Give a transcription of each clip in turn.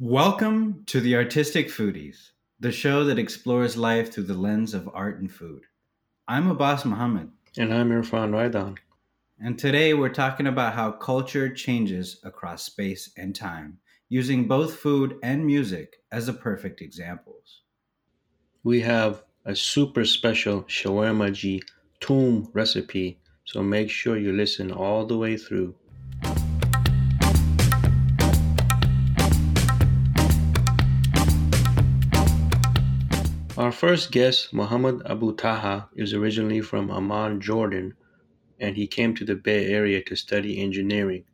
Welcome to the Artistic Foodies, the show that explores life through the lens of art and food. I'm Abbas Muhammad. And I'm Irfan Raidan. And today we're talking about how culture changes across space and time, using both food and music as the perfect examples. We have a super special shawarma ji toum recipe, so make sure you listen all the way through. Our first guest, Mohammad Abutaha, is originally from Amman, Jordan, and he came to the Bay Area to study engineering.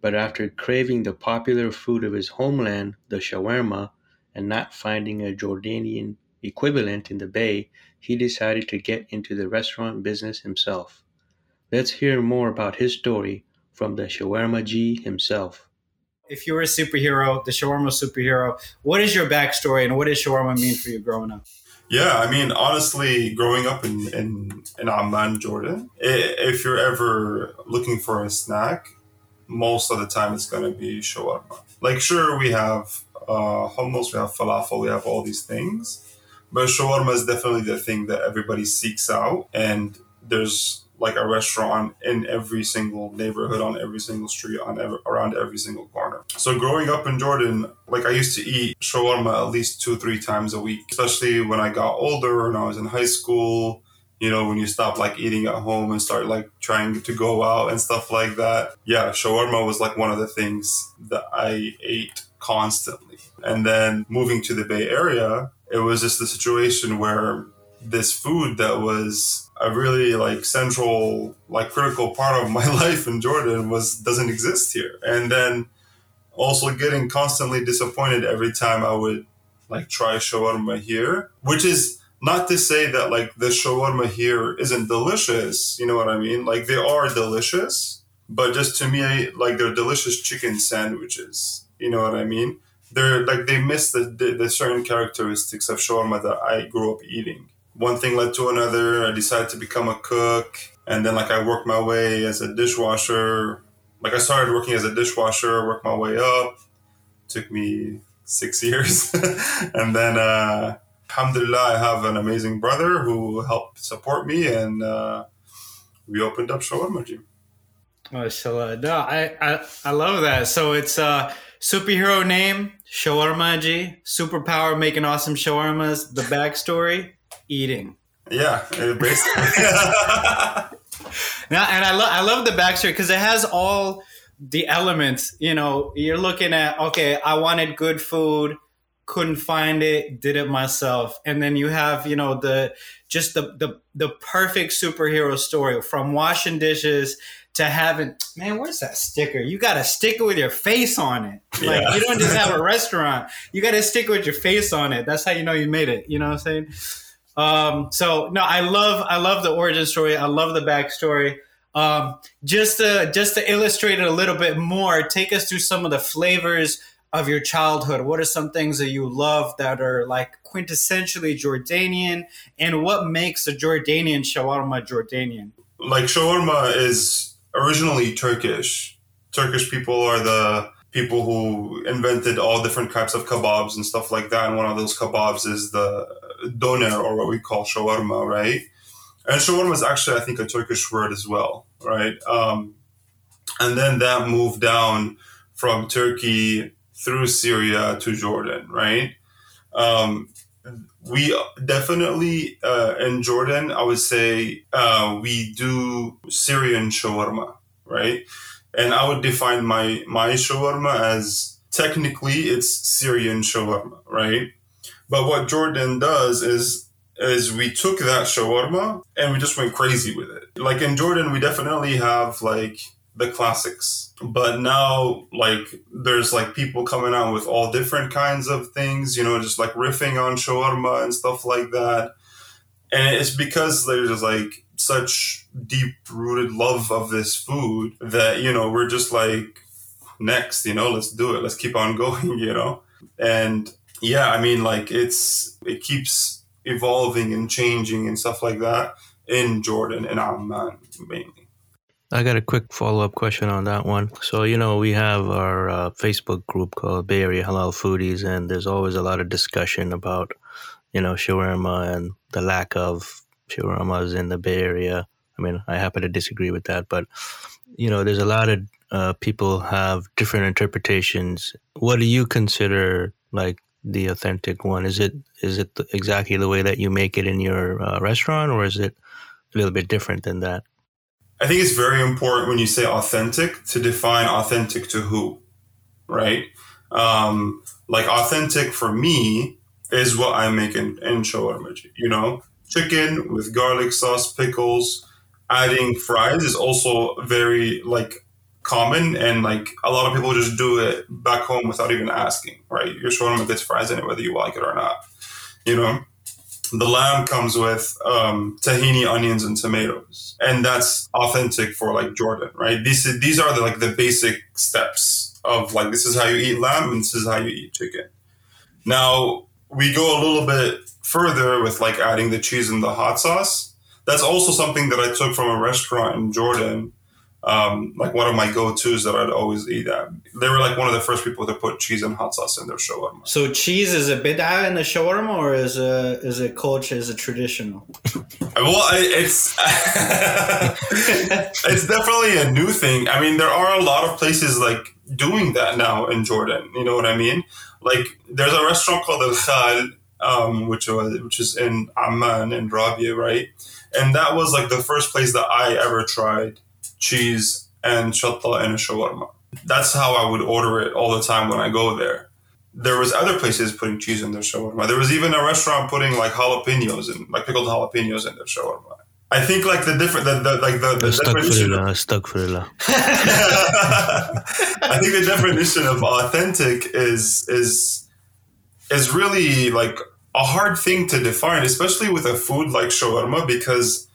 But after craving the popular food of his homeland, the shawarma, and not finding a Jordanian equivalent in the Bay, he decided to get into the restaurant business himself. Let's hear more about his story from the Shawarmaji himself. If you were a superhero, the shawarma superhero, what is your backstory and what does shawarma mean for you growing up? Yeah, I mean, honestly, growing up in, in, in Amman, Jordan, if you're ever looking for a snack, most of the time it's going to be shawarma. Like, sure, we have uh, hummus, we have falafel, we have all these things, but shawarma is definitely the thing that everybody seeks out. And there's like a restaurant in every single neighborhood, on every single street, on every, around every single corner. So growing up in Jordan, like I used to eat shawarma at least two, three times a week, especially when I got older and I was in high school. You know, when you stop like eating at home and start like trying to go out and stuff like that. Yeah, shawarma was like one of the things that I ate constantly. And then moving to the Bay Area, it was just the situation where this food that was a really like central like critical part of my life in jordan was doesn't exist here. And then also getting constantly disappointed every time i would like try shawarma here which is not to say that like the shawarma here isn't delicious you know what i mean? Like they are delicious but just to me like they're delicious chicken sandwiches you know what i mean? They're like they miss the, the, the certain characteristics of shawarma that i grew up eating one thing led to another. I decided to become a cook. And then, like, I worked my way as a dishwasher. Like, I started working as a dishwasher, worked my way up. Took me six years. and then, uh, alhamdulillah, I have an amazing brother who helped support me. And uh, we opened up Shawarmaji. MashaAllah. No, I, I, I love that. So it's a superhero name, Shawarmaji, superpower, making awesome shawarmas, the backstory eating. Yeah, basically. now, and I love I love the backstory because it has all the elements. You know, you're looking at okay, I wanted good food, couldn't find it, did it myself, and then you have you know the just the the the perfect superhero story from washing dishes to having man where's that sticker you got a sticker with your face on it like yeah. you don't just have a restaurant you got a sticker with your face on it that's how you know you made it you know what i'm saying um, so no, I love I love the origin story. I love the backstory. Um, just to just to illustrate it a little bit more, take us through some of the flavors of your childhood. What are some things that you love that are like quintessentially Jordanian, and what makes a Jordanian shawarma Jordanian? Like shawarma is originally Turkish. Turkish people are the people who invented all different types of kebabs and stuff like that. And one of those kebabs is the doner or what we call shawarma, right? And shawarma is actually, I think, a Turkish word as well, right? Um, and then that moved down from Turkey through Syria to Jordan, right? Um, we definitely uh, in Jordan, I would say uh, we do Syrian shawarma, right? And I would define my my shawarma as technically it's Syrian shawarma, right? But what Jordan does is is we took that shawarma and we just went crazy with it. Like in Jordan, we definitely have like the classics, but now like there's like people coming out with all different kinds of things, you know, just like riffing on shawarma and stuff like that. And it's because there's like such deep rooted love of this food that, you know, we're just like next, you know, let's do it. Let's keep on going, you know. And yeah, I mean, like it's it keeps evolving and changing and stuff like that in Jordan and Amman mainly. I got a quick follow up question on that one. So, you know, we have our uh, Facebook group called Bay Area Halal Foodies, and there's always a lot of discussion about, you know, shawarma and the lack of shawarmas in the Bay Area. I mean, I happen to disagree with that, but, you know, there's a lot of uh, people have different interpretations. What do you consider like the authentic one? Is it is it exactly the way that you make it in your uh, restaurant, or is it a little bit different than that? I think it's very important when you say authentic to define authentic to who, right? Um, like authentic for me is what I make in, in shawarma. You know, chicken with garlic sauce, pickles, adding fries is also very like common and like a lot of people just do it back home without even asking, right? Your shawarma gets fries in it whether you like it or not. You know, the lamb comes with um, tahini, onions, and tomatoes, and that's authentic for like Jordan, right? These these are the, like the basic steps of like this is how you eat lamb and this is how you eat chicken. Now we go a little bit further with like adding the cheese and the hot sauce. That's also something that I took from a restaurant in Jordan um, like one of my go-to's that I'd always eat at. They were like one of the first people to put cheese and hot sauce in their shawarma. So cheese is a bid'ah in the shawarma, or is a is a culture is a traditional? well, it's it's definitely a new thing. I mean, there are a lot of places like doing that now in Jordan. You know what I mean? Like, there's a restaurant called El Khal, um, which was which is in Amman in Rabia, right? And that was like the first place that I ever tried cheese, and shatta and a shawarma. That's how I would order it all the time when I go there. There was other places putting cheese in their shawarma. There was even a restaurant putting like jalapenos and like pickled jalapenos in their shawarma. I think like the different, the, the like the, the definition. Of, I think the definition of authentic is is is really like a hard thing to define, especially with a food like shawarma, because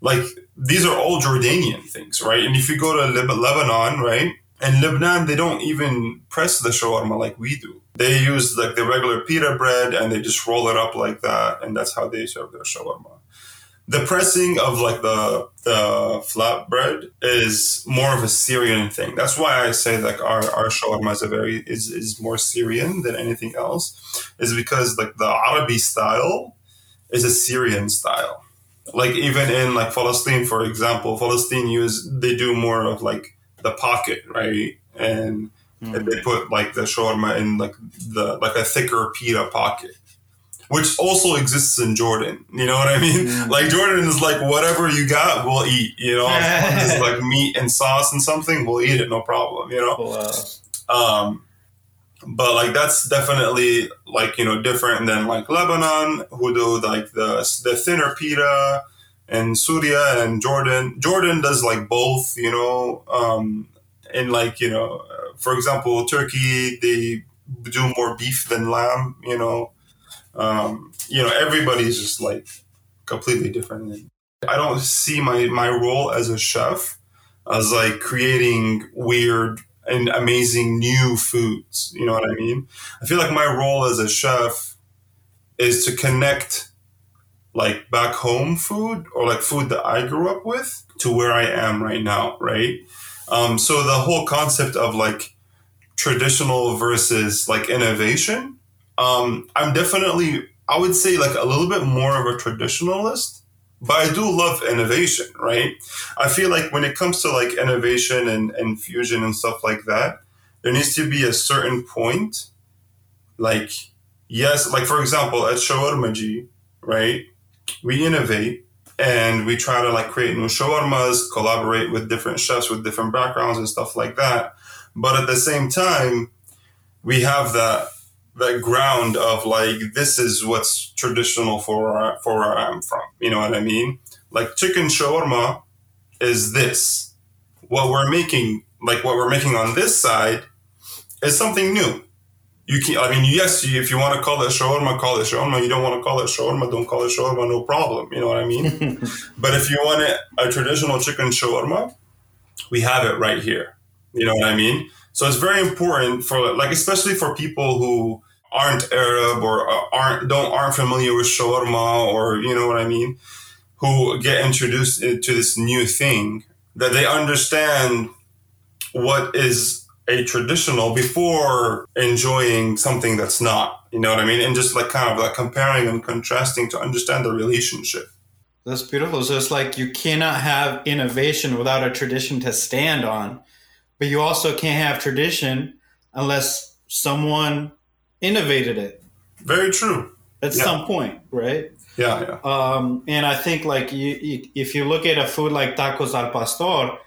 like these are all Jordanian things, right? And if you go to Lebanon, right, and Lebanon, they don't even press the shawarma like we do. They use like the regular pita bread and they just roll it up like that, and that's how they serve their shawarma. The pressing of like the the flat bread is more of a Syrian thing. That's why I say like our, our shawarma is a very is, is more Syrian than anything else, is because like the Arabi style is a Syrian style like even in like Palestine, for example, Palestine use they do more of like the pocket, right? And mm. they put like the shawarma in like the like a thicker pita pocket, which also exists in Jordan. You know what I mean? Mm. Like Jordan is like whatever you got, we'll eat. You know, just like meat and sauce and something, we'll eat it, no problem. You know. Wow. Um, but like that's definitely like you know different than like Lebanon who do like the the thinner pita and Syria and Jordan. Jordan does like both, you know, um, and like you know, for example, Turkey they do more beef than lamb, you know. Um, you know, everybody's just like completely different. I don't see my my role as a chef as like creating weird and amazing new foods. You know what I mean? I feel like my role as a chef is to connect like back home food or like food that I grew up with to where I am right now, right? Um, so the whole concept of like traditional versus like innovation, um, I'm definitely, I would say like a little bit more of a traditionalist but I do love innovation, right? I feel like when it comes to like innovation and, and fusion and stuff like that, there needs to be a certain point. Like, yes, like for example, at Shawarmaji, right? We innovate and we try to like create new shawarmas, collaborate with different chefs with different backgrounds and stuff like that. But at the same time, we have that that ground of like this is what's traditional for where, for where I'm from. You know what I mean? Like chicken shawarma is this. What we're making, like what we're making on this side, is something new. You can, I mean, yes, if you want to call it shawarma, call it shawarma. You don't want to call it shawarma, don't call it shawarma. No problem. You know what I mean? but if you want it, a traditional chicken shawarma, we have it right here. You know what I mean? So it's very important for like, especially for people who aren't Arab or uh, aren't don't aren't familiar with shawarma or you know what I mean, who get introduced to this new thing. that they understand what is a traditional before enjoying something that's not. You know what I mean? And just like kind of like comparing and contrasting to understand the relationship. That's beautiful. So it's like you cannot have innovation without a tradition to stand on, but you also can't have tradition unless someone innovated it. Very true. At Yeah. some point, right? Yeah, yeah. Um, and I think like you, you, if you look at a food like tacos al pastor,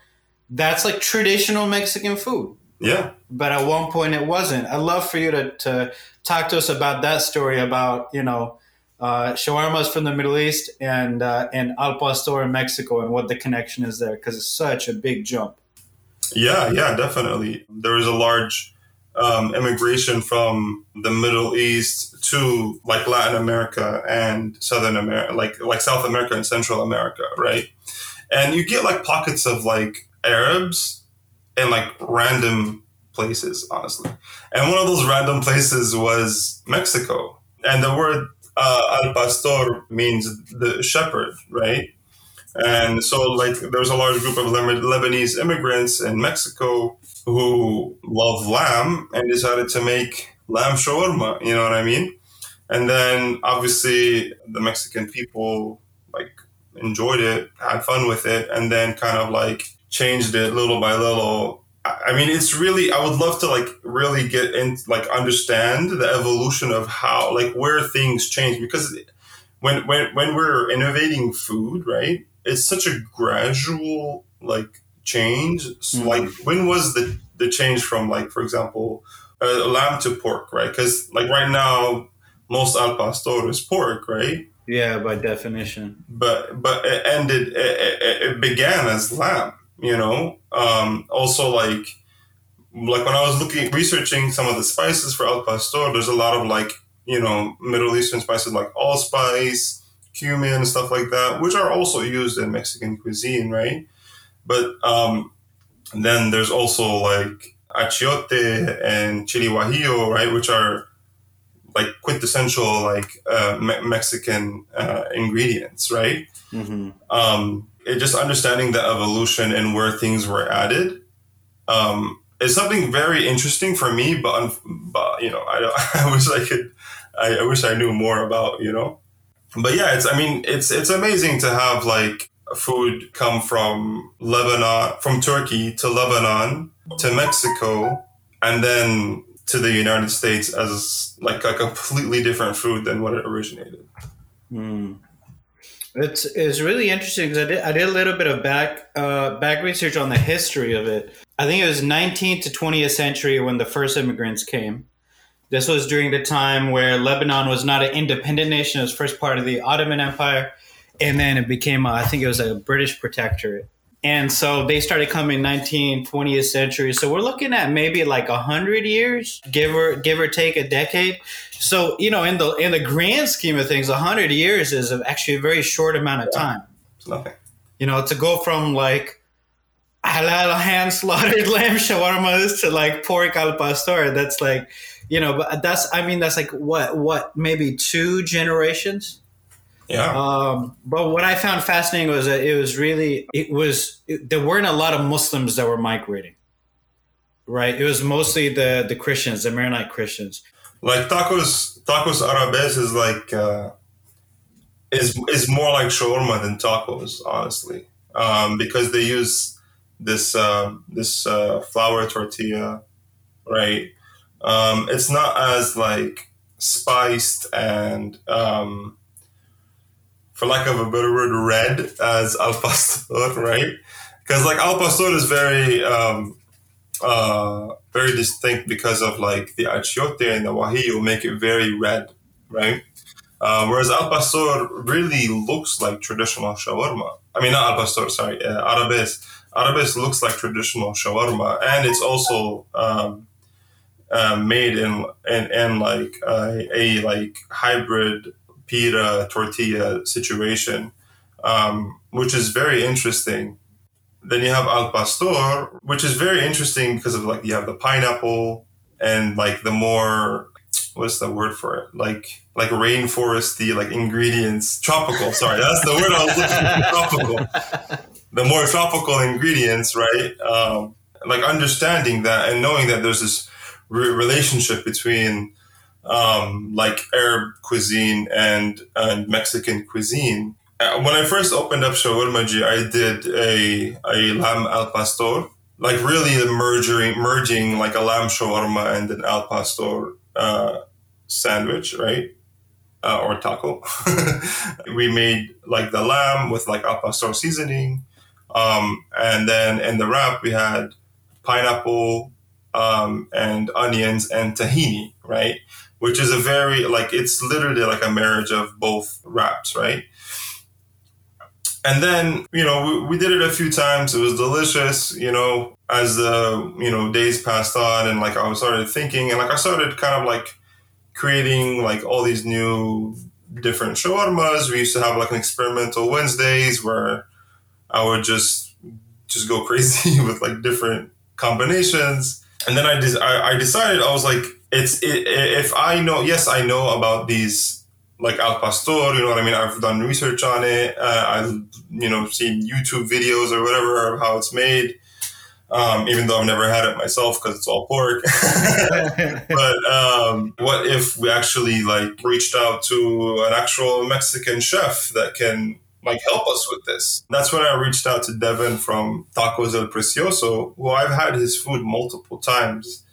that's like traditional Mexican food. Yeah. But at one point it wasn't. I'd love for you to, to talk to us about that story about, you know, uh, shawarmas from the Middle East and uh, and al pastor in Mexico and what the connection is there because it's such a big jump. Yeah, yeah, definitely. There is a large um, immigration from the Middle East to like Latin America and Southern America, like like South America and Central America, right? And you get like pockets of like Arabs in like random places, honestly. And one of those random places was Mexico. And the word uh, al pastor means the shepherd, right? And so, like, there was a large group of Lebanese immigrants in Mexico who love lamb and decided to make lamb shawarma. You know what I mean? And then, obviously, the Mexican people like enjoyed it, had fun with it, and then kind of like changed it little by little. I mean, it's really. I would love to like really get in, like understand the evolution of how, like, where things change because when when when we're innovating food, right? It's such a gradual like change. So, Mhm. Like, when was the the change from like, for example, uh, lamb to pork, right? Because like right now, most al pastor is pork, right? Yeah, by definition. but but it ended it, it, it began as lamb you know um also like like when i was looking researching some of the spices for al pastor there's a lot of like you know middle eastern spices like allspice cumin stuff like that which are also used in mexican cuisine right but um then there's also like achiote and chili guajillo right which are like quintessential like uh, me- Mexican uh, ingredients, right? Mm-hmm. Um, it just understanding the evolution and where things were added um, is something very interesting for me. But, un- but you know, I, I wish I could, I, I wish I knew more about, you know. But yeah, it's I mean, it's it's amazing to have like food come from Lebanon, from Turkey to Lebanon to Mexico, and then to the United States as like a completely different food than what it originated. Mm. It's it's really interesting because I did I did a little bit of back uh, back research on the history of it. I think it was 19th to 20th century when the first immigrants came. This was during the time where Lebanon was not an independent nation; it was first part of the Ottoman Empire, and then it became uh, I think it was a British protectorate. And so they started coming 19th, 20th century. So we're looking at maybe like a hundred years, give or give or take a decade. So you know, in the in the grand scheme of things, a hundred years is actually a very short amount of time. It's nothing. You know, to go from like halal hand slaughtered lamb shawarmas to like pork al pastor. That's like, you know, but that's I mean that's like what what maybe two generations. Yeah. Um, but what I found fascinating was that it was really it was it, there weren't a lot of Muslims that were migrating. Right, it was mostly the the Christians, the Maronite Christians. like tacos tacos arabes is like uh, is is more like shawarma than tacos honestly um, because they use this uh, this uh, flour tortilla right um, it's not as like spiced and um, for lack of a better word red as al pastor right because like al pastor is very um, uh, very distinct because of like the achiote and the guajillo make it very red, right? Um, whereas al pastor really looks like traditional shawarma. I mean, not al pastor, sorry, uh, arabes. Arabes looks like traditional shawarma, and it's also um, uh, made in in, in like a like hybrid pita tortilla situation, um, which is very interesting. Then you have al pastor, which is very interesting because of like you have the pineapple and like the more what's the word for it? Like like rainforesty, like ingredients, tropical. Sorry, that's the word I was looking for. Tropical. The more tropical ingredients, right? Um, like understanding that and knowing that there's this re- relationship between um, like Arab cuisine and and Mexican cuisine. Uh, when I first opened up Shawarmaji, I did a a lamb al pastor, like really merging merging like a lamb shawarma and an al pastor uh, sandwich, right? Uh, or taco. we made like the lamb with like al pastor seasoning, um, and then in the wrap we had pineapple um, and onions and tahini, right? Which is a very like it's literally like a marriage of both wraps, right? And then you know we, we did it a few times. It was delicious, you know. As the you know days passed on, and like I was started thinking, and like I started kind of like creating like all these new different shawarmas. We used to have like an experimental Wednesdays where I would just just go crazy with like different combinations. And then I, des- I, I decided I was like, it's it, if I know, yes, I know about these like al pastor. You know what I mean? I've done research on it. Uh, I've you know seen YouTube videos or whatever of how it's made. Um, even though I've never had it myself because it's all pork. but um, what if we actually like reached out to an actual Mexican chef that can like help us with this. That's when I reached out to Devin from Tacos El Precioso, who I've had his food multiple times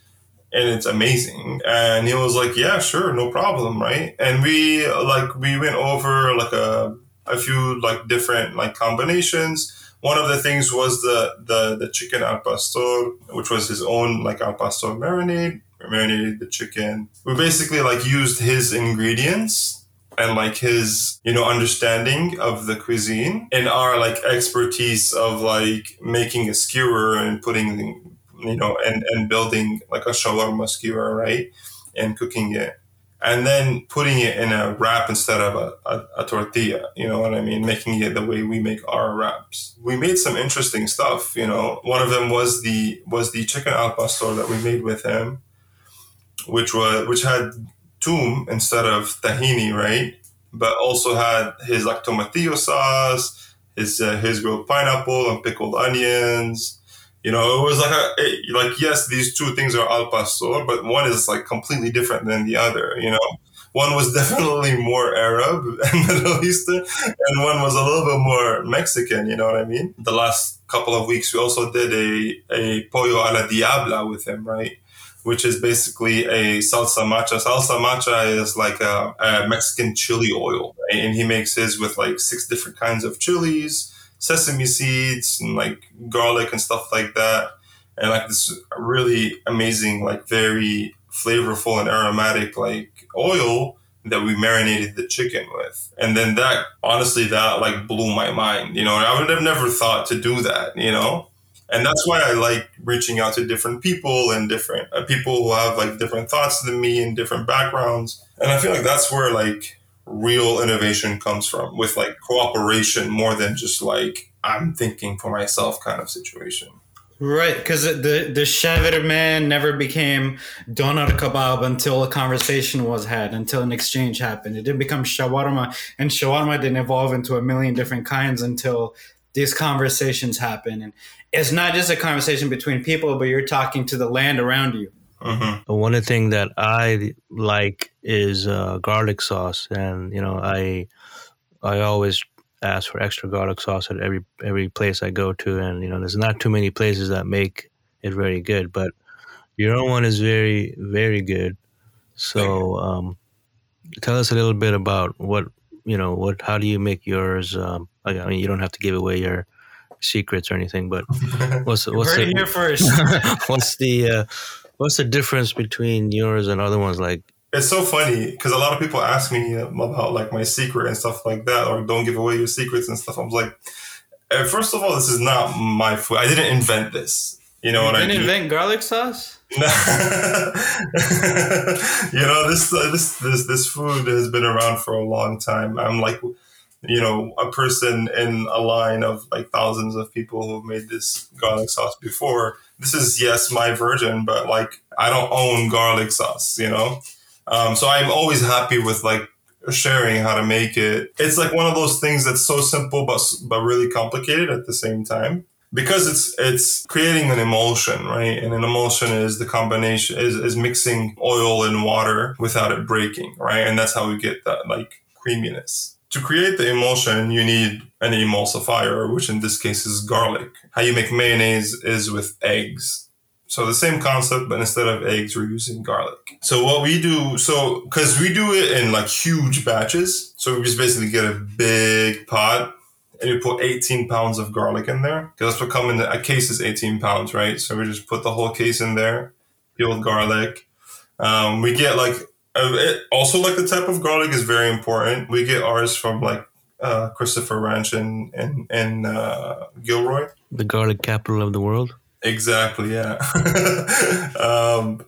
and it's amazing. And he was like, Yeah, sure, no problem, right? And we like we went over like a a few like different like combinations. One of the things was the the the chicken al pastor, which was his own like al pastor marinade. We marinated the chicken. We basically like used his ingredients and like his you know understanding of the cuisine and our like expertise of like making a skewer and putting you know and and building like a shawarma skewer right and cooking it and then putting it in a wrap instead of a, a, a, tortilla you know what i mean making it the way we make our wraps we made some interesting stuff you know one of them was the was the chicken al pastor that we made with him which was which had toum instead of tahini, right? But also had his like tomatillo sauce, his uh, his grilled pineapple and pickled onions. You know, it was like a it, like yes, these two things are al pastor, but one is like completely different than the other. You know, one was definitely more Arab and Middle Eastern, and one was a little bit more Mexican. You know what I mean? The last couple of weeks, we also did a a pollo a la diabla with him, right? which is basically a salsa macha. Salsa macha is like a, a Mexican chili oil, right? and he makes his with like six different kinds of chilies, sesame seeds, and like garlic and stuff like that, and like this really amazing, like very flavorful and aromatic like oil that we marinated the chicken with. And then that honestly that like blew my mind. You know, I would have never thought to do that, you know? and that's why I like reaching out to different people and different uh, people who have like different thoughts than me and different backgrounds. And I feel like that's where like real innovation comes from with like cooperation more than just like I'm thinking for myself kind of situation. Right, because the the shawarma man never became doner kebab until a conversation was had, until an exchange happened. It didn't become shawarma, and shawarma didn't evolve into a million different kinds until these conversations happen. And it's not just a conversation between people, but you're talking to the land around you. Mm-hmm. One of the things that I like is uh, garlic sauce, and you know, I I always ask for extra garlic sauce at every every place I go to, and you know, there's not too many places that make it very good, but your own one is very very good. So, um, tell us a little bit about what you know. What how do you make yours? Um, I mean, you don't have to give away your secrets or anything, but what's what's the, here first? what's the uh, what's the difference between yours and other ones? Like, it's so funny because a lot of people ask me about like my secret and stuff like that, or don't give away your secrets and stuff. I'm like, eh, first of all, this is not my food. I didn't invent this. You know you what I mean? Didn't invent garlic sauce. No. You know this uh, this this this food has been around for a long time. I'm like you know, a person in a line of like thousands of people who've made this garlic sauce before. This is yes, my version, but like I don't own garlic sauce, you know. Um, so I'm always happy with like sharing how to make it. It's like one of those things that's so simple but but really complicated at the same time because it's it's creating an emulsion, right? And an emulsion is the combination is, is mixing oil and water without it breaking, right? And that's how we get that like creaminess. To create the emulsion, you need an emulsifier, which in this case is garlic. How you make mayonnaise is with eggs so the same concept, but instead of eggs, we're using garlic. So what we do, so because we do it in like huge batches, so we just basically get a big pot and you put 18 pounds of garlic in there because that's what come in the, a case is 18 pounds, right? So we just put the whole case in there, peeled garlic. Um, we get like it, also like the type of garlic is very important. We get ours from like uh, Christopher Ranch in in, in uh, Gilroy, the garlic capital of the world. Exactly. Yeah. um,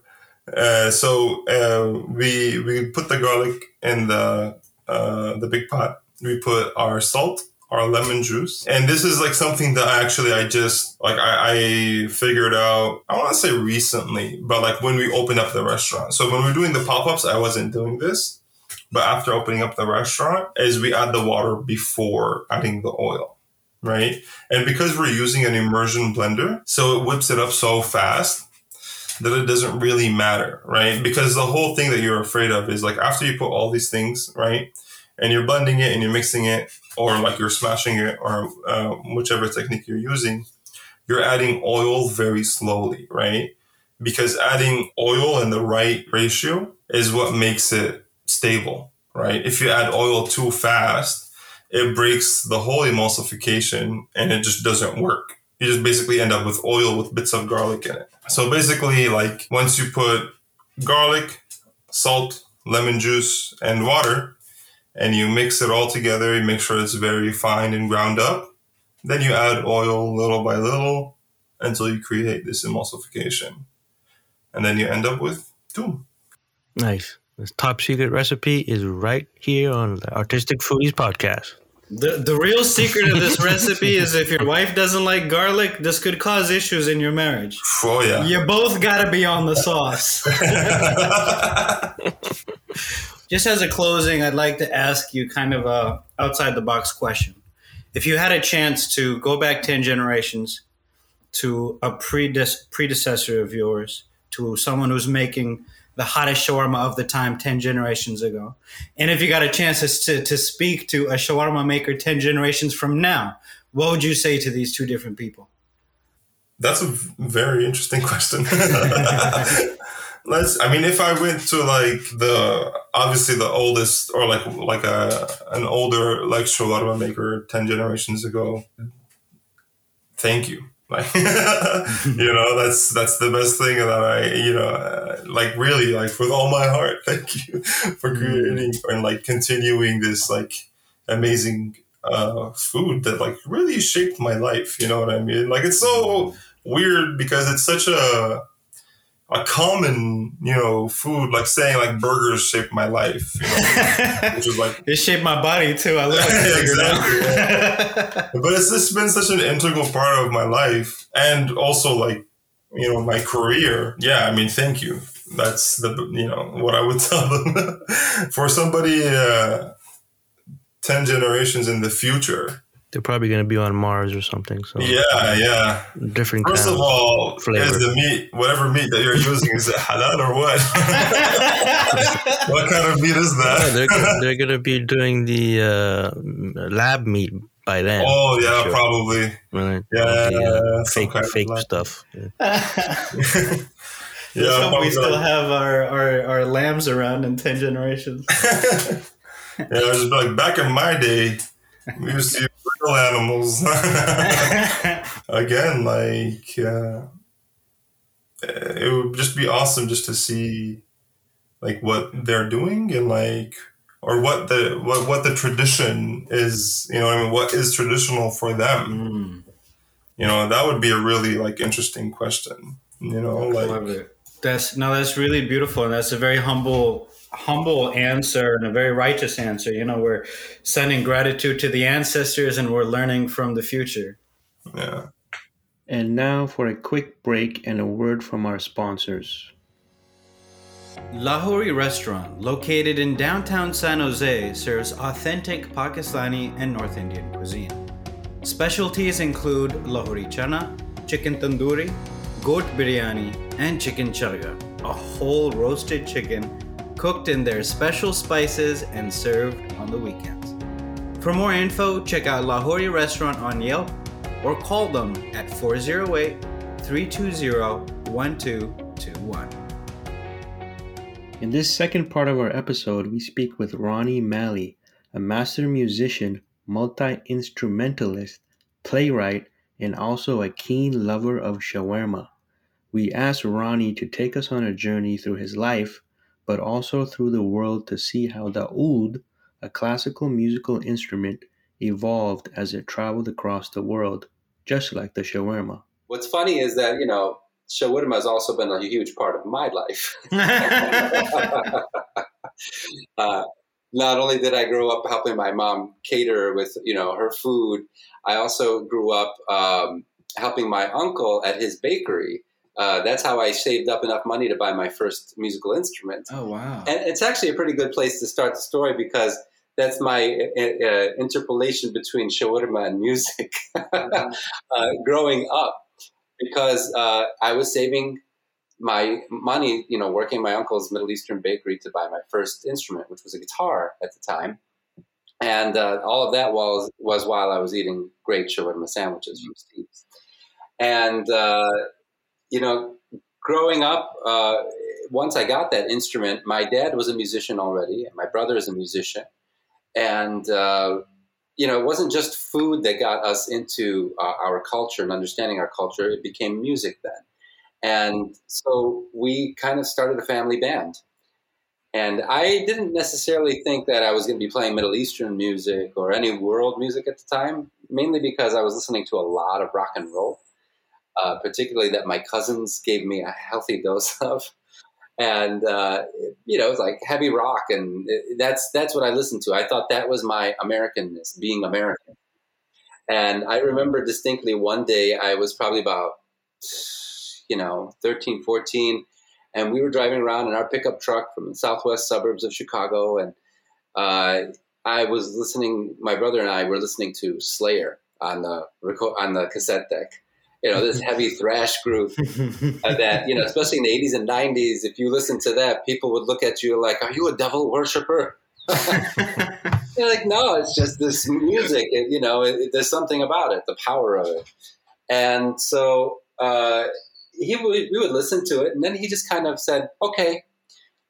uh, so uh, we we put the garlic in the uh, the big pot. We put our salt, our lemon juice, and this is like something that actually I just like I, I figured out. I want to say recently, but like when we opened up the restaurant. So when we we're doing the pop ups, I wasn't doing this, but after opening up the restaurant, is we add the water before adding the oil right? And because we're using an immersion blender, so it whips it up so fast that it doesn't really matter, right? Because the whole thing that you're afraid of is like after you put all these things, right? And you're blending it and you're mixing it, or like you're smashing it, or uh, whichever technique you're using, you're adding oil very slowly, right? Because adding oil in the right ratio is what makes it stable, right? If you add oil too fast, it breaks the whole emulsification and it just doesn't work. You just basically end up with oil with bits of garlic in it. So basically, like once you put garlic, salt, lemon juice, and water, and you mix it all together, you make sure it's very fine and ground up. Then you add oil little by little until you create this emulsification. And then you end up with toum. Nice. This top secret recipe is right here on the Artistic Foodies podcast. The, the real secret of this recipe is if your wife doesn't like garlic, this could cause issues in your marriage. Oh, yeah. You both got to be on the sauce. Just as a closing, I'd like to ask you kind of a outside the box question. If you had a chance to go back 10 generations to a predecessor of yours, to someone who's making the hottest shawarma of the time 10 generations ago. And if you got a chance to, to speak to a shawarma maker 10 generations from now, what would you say to these two different people? That's a very interesting question. Let's. I mean, if I went to like the obviously the oldest or like like a an older like shawarma maker ten generations ago, thank you like you know that's that's the best thing that i you know uh, like really like with all my heart thank you for mm-hmm. creating and like continuing this like amazing uh food that like really shaped my life you know what i mean like it's so weird because it's such a a common, you know, food, like saying like burgers shaped my life, you know, which is like it shaped my body too. I love it. exactly. Yeah. but it's just been such an integral part of my life, and also like you know my career. Yeah, I mean, thank you. That's the you know what I would tell them for somebody uh, ten generations in the future they're probably going to be on Mars or something. So yeah, yeah. Different. First of all, flavor. is the meat, whatever meat that you're using, is it halal or what? what kind of meat is that? Yeah, they're they're going to be doing the uh, lab meat by then. Oh yeah, sure. probably. Right. Yeah, the, uh, fake fake stuff. Yeah. yeah we still have our, our, our lambs around in ten generations. yeah, just like back in my day, we used to animals. Again, like uh, it would just be awesome just to see like what they're doing and like or what the what, what the tradition is you know i mean what is traditional for them mm. you know that would be a really like interesting question you know like that's no that's really beautiful and that's a very humble humble answer and a very righteous answer. You know, we're sending gratitude to the ancestors and we're learning from the future. Yeah. And now for a quick break and a word from our sponsors. Lahori Restaurant, located in downtown San Jose, serves authentic Pakistani and North Indian cuisine. Specialties include Lahori chana, chicken tandoori, goat biryani, and chicken charga, a whole roasted chicken cooked in their special spices and served on the weekends. For more info, check out Lahori Restaurant on Yelp or call them at 408 320 1221. In this second part of our episode, we speak with Ronnie Malley, a master musician, multi instrumentalist, playwright, and also a keen lover of shawarma. We asked Ronnie to take us on a journey through his life, but also through the world to see how the oud, a classical musical instrument, evolved as it traveled across the world, just like the shawarma. What's funny is that, you know, shawarma has also been a huge part of my life. uh, not only did I grow up helping my mom cater with you know her food, I also grew up um, helping my uncle at his bakery. Uh, that's how I saved up enough money to buy my first musical instrument. Oh wow! And it's actually a pretty good place to start the story because that's my uh, uh interpolation between shawarma and music. Uh, growing up, because uh, I was saving my money, you know, working my uncle's Middle Eastern bakery to buy my first instrument, which was a guitar at the time. And uh, all of that was was while I was eating great shawarma sandwiches from Steve's. And uh, you know, growing up, uh, once I got that instrument, my dad was a musician already, and my brother is a musician, and uh, you know, it wasn't just food that got us into uh, our culture and understanding our culture. It became music then. And so we kind of started a family band. And I didn't necessarily think that I was going to be playing Middle Eastern music or any world music at the time, mainly because I was listening to a lot of rock and roll, uh, particularly that my cousins gave me a healthy dose of and uh, you know, it's like heavy rock, and that's that's what I listened to. I thought that was my Americanness, being American. And I remember distinctly one day I was probably about you know 13, 14, and we were driving around in our pickup truck from the southwest suburbs of Chicago, and uh, I was listening. My brother and I were listening to Slayer on the on the cassette deck you know, this heavy thrash group that, you know, especially in the 80s and 90s, if you listen to that, people would look at you like, are you a devil worshiper? You're like, no, it's just this music. It, you know, it, it, there's something about it, the power of it. And so uh, he would, we would listen to it, and then he just kind of said, okay,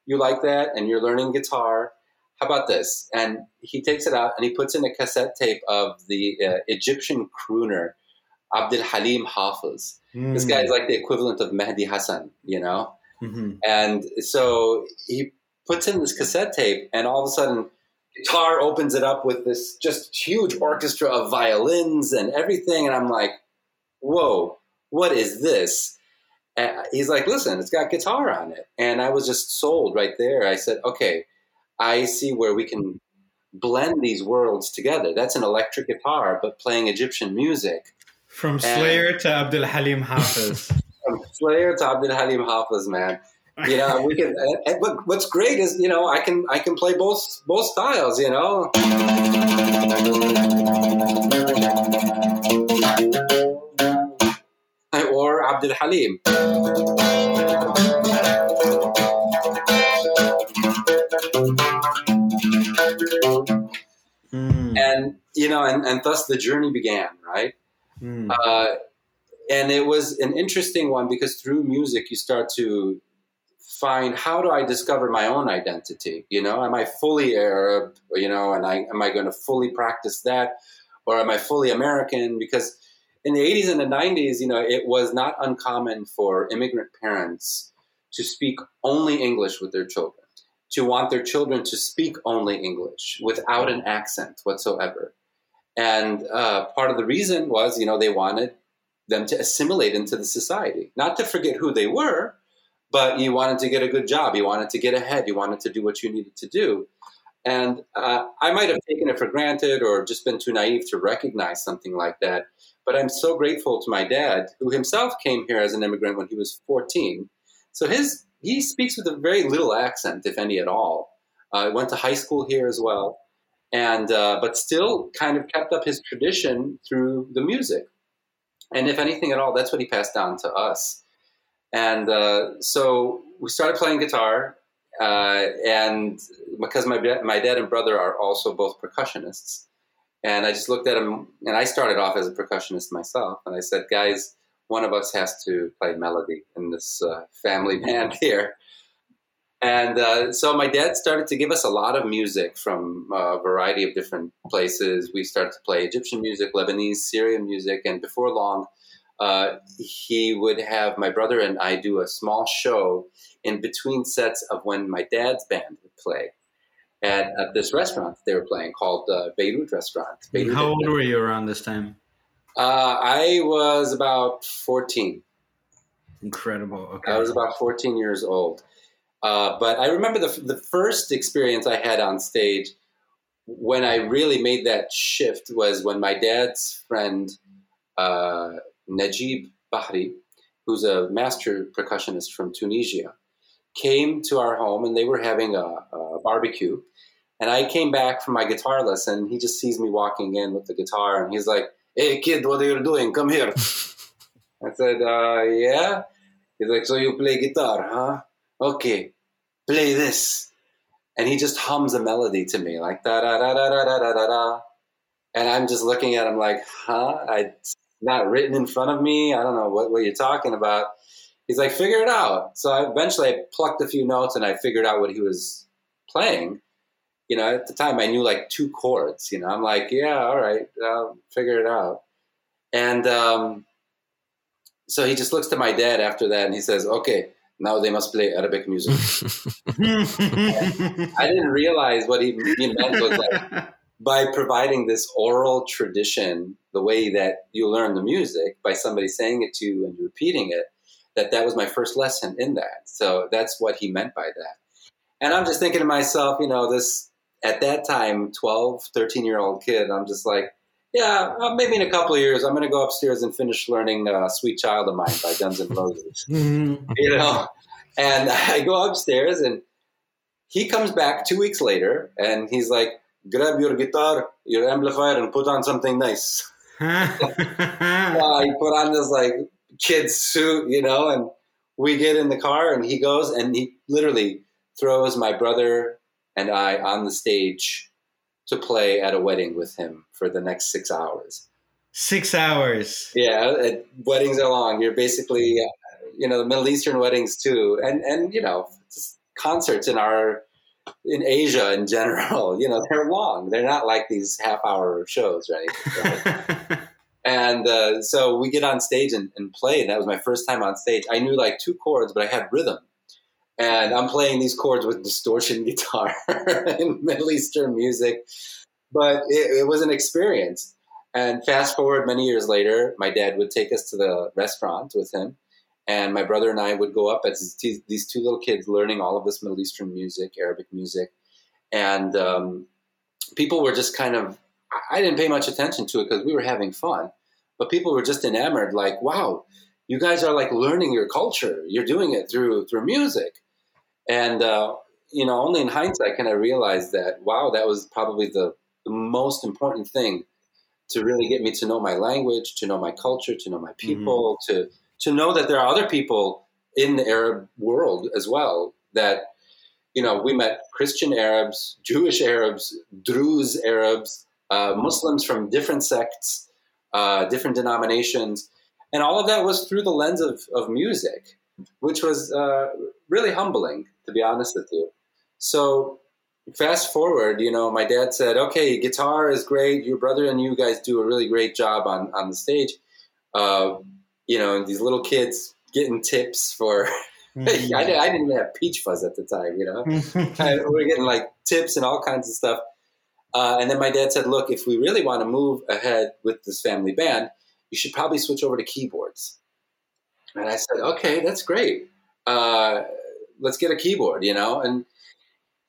you like that, and you're learning guitar. How about this? And he takes it out and he puts in a cassette tape of the uh, Egyptian crooner Abdul Halim Hafiz. Mm. This guy is like the equivalent of Mehdi Hassan, you know? Mm-hmm. And so he puts in this cassette tape, and all of a sudden, guitar opens it up with this just huge orchestra of violins and everything. And I'm like, whoa, what is this? And he's like, listen, it's got guitar on it. And I was just sold right there. I said, okay, I see where we can blend these worlds together. That's an electric guitar, but playing Egyptian music. From Slayer and, to Abdul Halim Hafiz. From Slayer to Abdul Halim Hafiz, man. You know, we can. And, what's great is, you know, I can I can play both both styles. You know. Or Abdul Halim. Mm. And you know, and, and thus the journey began, right? Mm. Uh, and it was an interesting one because through music you start to find how do I discover my own identity? You know, am I fully Arab? You know, and I am I going to fully practice that, or am I fully American? Because in the 80s and the 90s, you know, it was not uncommon for immigrant parents to speak only English with their children, to want their children to speak only English without an accent whatsoever. And uh, part of the reason was, you know, they wanted them to assimilate into the society, not to forget who they were, but you wanted to get a good job. You wanted to get ahead. You wanted to do what you needed to do. And uh, I might have taken it for granted or just been too naive to recognize something like that. But I'm so grateful to my dad, who himself came here as an immigrant when he was 14, So his he speaks with a very little accent, if any at all. Uh, went to high school here as well, and uh, but still kind of kept up his tradition through the music. And if anything at all, that's what he passed down to us. And uh, so we started playing guitar, uh, and because my my dad and brother are also both percussionists, and I just looked at him, and I started off as a percussionist myself, and I said, guys, one of us has to play melody in this uh, family band here. And uh, so my dad started to give us a lot of music from a variety of different places. We started to play Egyptian music, Lebanese, Syrian music, and before long, uh, he would have my brother and I do a small show in between sets of when my dad's band would play at, at this restaurant they were playing called uh, Beirut Restaurant. Beirut How old were you around this time? Uh, I was about 14. Incredible. Okay. I was about 14 years old. Uh, but I remember the, the first experience I had on stage when I really made that shift was when my dad's friend, uh, Najib Bahri, who's a master percussionist from Tunisia, came to our home and they were having a, a barbecue. And I came back from my guitar lesson. He just sees me walking in with the guitar and he's like, Hey, kid, what are you doing? Come here. I said, uh, Yeah. He's like, So you play guitar, huh? Okay, play this. And he just hums a melody to me, like da da da da da da da da. And I'm just looking at him like, huh? I, not written in front of me. I don't know what, what you're talking about. He's like, figure it out. So I, eventually I plucked a few notes and I figured out what he was playing. You know, at the time I knew like two chords. You know, I'm like, yeah, all right, I'll figure it out. And um, so he just looks to my dad after that and he says, okay, now they must play Arabic music. I didn't realize what he, he meant was like by providing this oral tradition, the way that you learn the music by somebody saying it to you and repeating it, that that was my first lesson in that. So that's what he meant by that. And I'm just thinking to myself, you know, this at that time, 12, 13 year old kid, I'm just like, yeah, uh, maybe in a couple of years, I'm going to go upstairs and finish learning uh, "Sweet Child of Mine" by Guns N' Roses. you know, and I go upstairs, and he comes back two weeks later, and he's like, "Grab your guitar, your amplifier, and put on something nice." uh, he put on this like kid suit, you know, and we get in the car, and he goes, and he literally throws my brother and I on the stage to play at a wedding with him for the next six hours. Six hours. Yeah, weddings are long. You're basically, uh, you know, the Middle Eastern weddings too, and and you know, concerts in our in Asia in general. You know, they're long. They're not like these half hour shows, right? right? and uh, so we get on stage and, and play. And that was my first time on stage. I knew like two chords, but I had rhythm and I'm playing these chords with distortion guitar in Middle Eastern music. But it, it, was an experience. And fast forward many years later, my dad would take us to the restaurant with him, and my brother and I would go up as these two little kids learning all of this Middle Eastern music, Arabic music, and um, people were just kind of. I didn't pay much attention to it because we were having fun, but people were just enamored. Like, wow, you guys are like learning your culture. You're doing it through through music and, uh, you know, only in hindsight can I realize that, wow, that was probably the, the most important thing to really get me to know my language, to know my culture, to know my mm-hmm. people, mm-hmm. to, to know that there are other people in the Arab world as well that, you know, we met Christian Arabs, Jewish Arabs, Druze Arabs, uh, Muslims from different sects, uh, different denominations. And all of that was through the lens of, of music, which was uh, really humbling to be honest with you. So fast forward, you know, my dad said, "Okay, guitar is great. Your brother and you guys do a really great job on on the stage. Uh, you know, these little kids getting tips for." Mm-hmm. I, I, didn't even have peach fuzz at the time, you know. we are getting like tips and all kinds of stuff. Uh, and then my dad said, "Look, if we really want to move ahead with this family band, you should probably switch over to keyboards." And I said, "Okay, that's great." Uh, let's get a keyboard, you know? And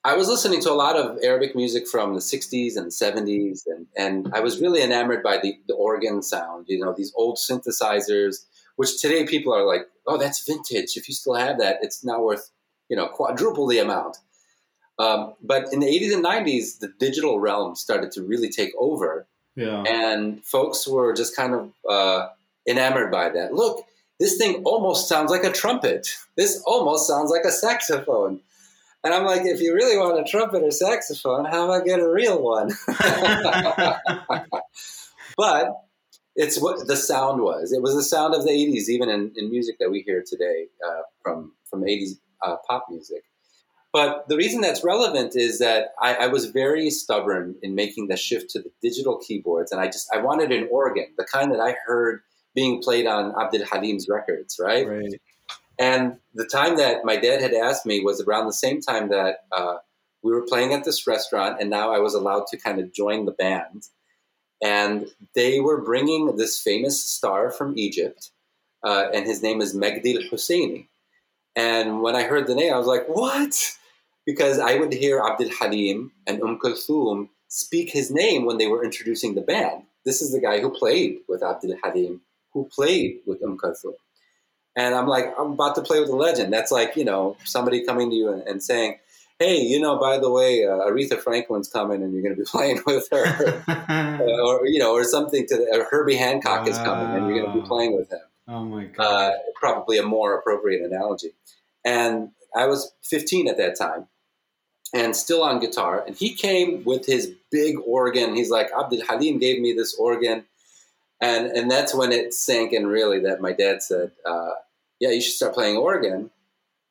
I was listening to a lot of Arabic music from the 60s and 70s, and, and I was really enamored by the, the organ sound, you know, these old synthesizers which today people are like, oh, that's vintage. If you still have that, it's now worth you know quadruple the amount. Um, but in the 80s and 90s, the digital realm started to really take over. Yeah. And folks were just kind of uh, enamored by that. Look, this thing almost sounds like a trumpet. This almost sounds like a saxophone. And I'm like, if you really want a trumpet or saxophone, how about get a real one? but it's what the sound was. It was the sound of the 80s, even in, in music that we hear today uh, from, from 80s uh, pop music. But the reason that's relevant is that I, I, was very stubborn in making the shift to the digital keyboards, and I just I wanted an organ, the kind that I heard being played on Abdul Halim's records, right? Right. And the time that my dad had asked me was around the same time that uh, we were playing at this restaurant, and now I was allowed to kind of join the band. And they were bringing this famous star from Egypt, uh, and his name is Megdil Husseini. And when I heard the name, I was like, what? Because I would hear Abdul Halim and Umm Kulthum speak his name when they were introducing the band. This is the guy who played with Abdul Halim, who played with Kulthum. And I'm like, I'm about to play with a legend. That's like, you know, somebody coming to you and, and saying, hey, you know, by the way, uh, Aretha Franklin's coming and you're going to be playing with her. uh, or, you know, or something to the, Herbie Hancock is coming and you're going to be playing with him. Oh my god! Uh, probably a more appropriate analogy. And I was 15 at that time, and still on guitar. And he came with his big organ. He's like, Abdul Halim gave me this organ, and and that's when it sank in really that my dad said, uh, "Yeah, you should start playing organ."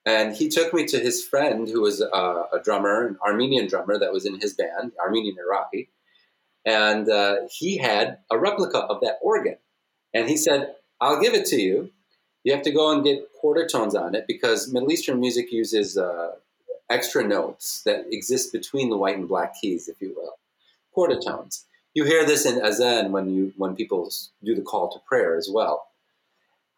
And he took me to his friend who was uh, a drummer, an Armenian drummer that was in his band, Armenian Iraqi. And uh, he had a replica of that organ. And he said, I'll give it to you. You have to go and get quarter tones on it because Middle Eastern music uses uh, extra notes that exist between the white and black keys, if you will, quarter tones. You hear this in azan when you when people do the call to prayer as well.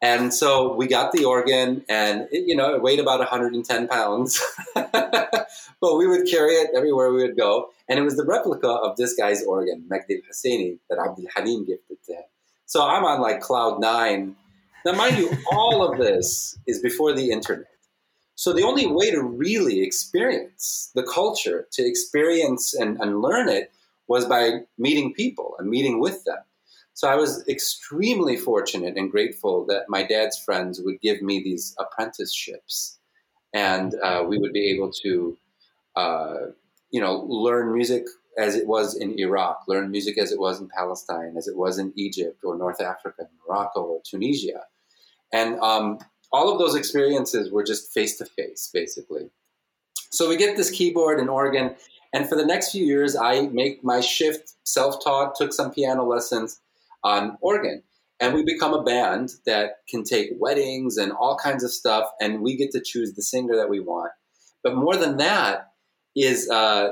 And so we got the organ, and it, you know it weighed about 110 pounds, but we would carry it everywhere we would go. And it was the replica of this guy's organ, Magdi Husseini, that Abdul Halim gifted to him. So I'm on like cloud nine. Now, mind you, all of this is before the internet. So the only way to really experience the culture, to experience and, and learn it, was by meeting people and meeting with them. So I was extremely fortunate and grateful that my dad's friends would give me these apprenticeships, and uh, we would be able to, uh, you know, learn music as it was in Iraq, learn music as it was in Palestine, as it was in Egypt or North Africa, Morocco or Tunisia. And um, all of those experiences were just face to face, basically. So we get this keyboard and organ, and for the next few years, I make my shift self taught, took some piano lessons on organ. And we become a band that can take weddings and all kinds of stuff, and we get to choose the singer that we want. But more than that is uh,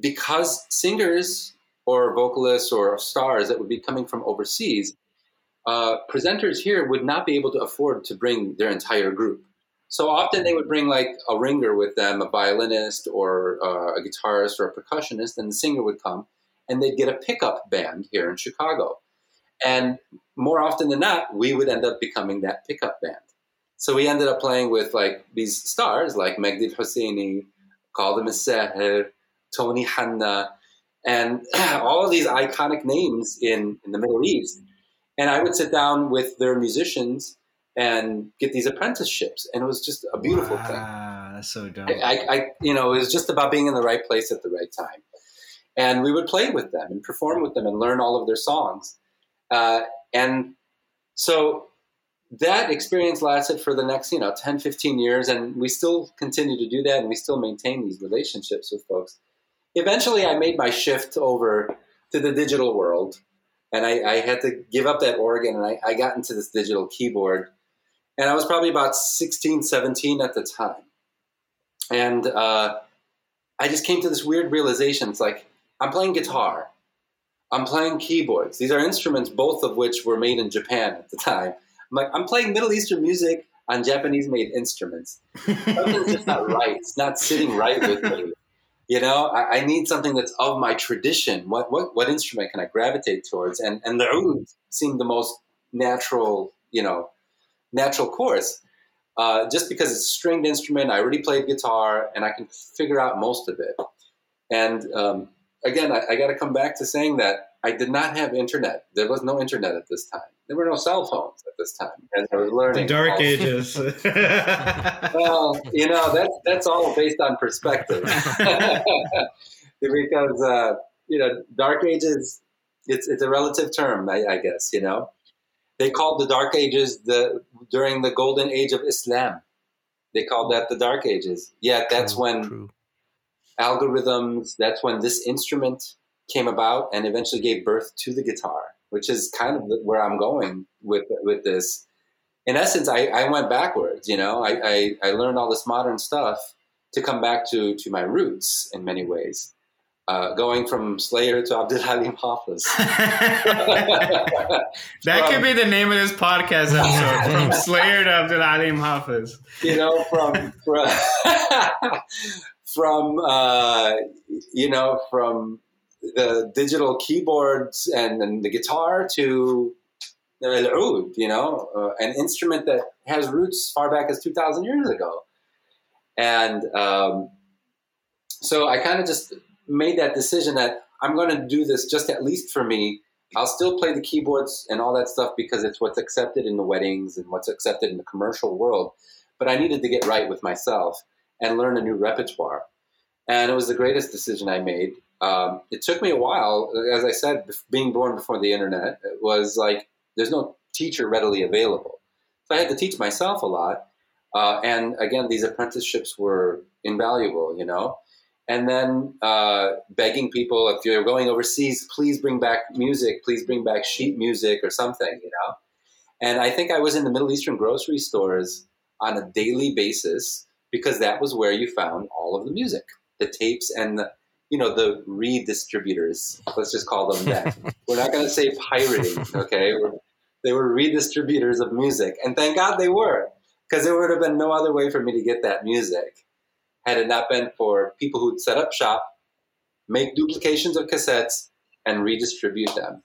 because singers or vocalists or stars that would be coming from overseas, uh, presenters here would not be able to afford to bring their entire group. So often they would bring like a ringer with them, a violinist or uh, a guitarist or a percussionist, and the singer would come and they'd get a pickup band here in Chicago. And more often than not, we would end up becoming that pickup band. So we ended up playing with like these stars like Magdi Husseini, Kadhim Seher, Tony Hanna, and all of these iconic names in, in the Middle East. And I would sit down with their musicians and get these apprenticeships, and it was just a beautiful wow, thing. That's so dope. I, I, you know, it was just about being in the right place at the right time. And we would play with them and perform with them and learn all of their songs. Uh, and so that experience lasted for the next, you know, 10, 15 years. And we still continue to do that and we still maintain these relationships with folks eventually I made my shift over to the digital world. And I, I had to give up that organ and I, I, got into this digital keyboard. And I was probably about 16, 17 at the time. And uh, I just came to this weird realization. It's like, I'm playing guitar, I'm playing keyboards. These are instruments, both of which were made in Japan at the time. I'm like, I'm playing Middle Eastern music on Japanese made instruments. Something's just not right. It's not sitting right with me. You know, I, I, need something that's of my tradition. What, what what instrument can I gravitate towards? And and the oud seemed the most natural, you know, natural course. Uh, just because it's a stringed instrument, I already played guitar, and I can figure out most of it. And um, again, I, I got to come back to saying that I did not have internet. There was no internet at this time. There were no cell phones at this time, and I was learning. The dark ages. well, you know that's that's all based on perspective, because uh, you know dark ages. It's it's a relative term, I, I guess. You know, they called the dark ages the during the golden age of Islam. They called that the dark ages. Yeah, that's True, when true. algorithms. That's when this instrument came about and eventually gave birth to the guitar, which is kind of where I'm going with with this. In essence, I, I went backwards. You know, I, I, I learned all this modern stuff to come back to to my roots in many ways. Uh, going from Slayer to Abdul Halim Hafiz. that could be the name of this podcast episode from Slayer to Abdul Halim Hafiz. you know, from from, from uh, you know, from the digital keyboards and, and the guitar to the oud, you know, uh, an instrument that has roots far back as 2,000 years ago. And um, so I kind of just made that decision that I'm going to do this just at least for me. I'll still play the keyboards and all that stuff because it's what's accepted in the weddings and what's accepted in the commercial world. But I needed to get right with myself and learn a new repertoire. And it was the greatest decision I made. Um, it took me a while. As I said, being born before the internet, it was like there's no teacher readily available. So I had to teach myself a lot. Uh, and again, these apprenticeships were invaluable, you know. And then uh, begging people, if you're going overseas, please bring back music, please bring back sheet music or something, you know. And I think I was in the Middle Eastern grocery stores on a daily basis because that was where you found all of the music, the tapes and the, you know, the redistributors. Let's just call them that. We're not going to say pirating, okay? We're, they were redistributors of music, and thank God they were, because there would have been no other way for me to get that music had it not been for people who'd set up shop, make duplications of cassettes, and redistribute them.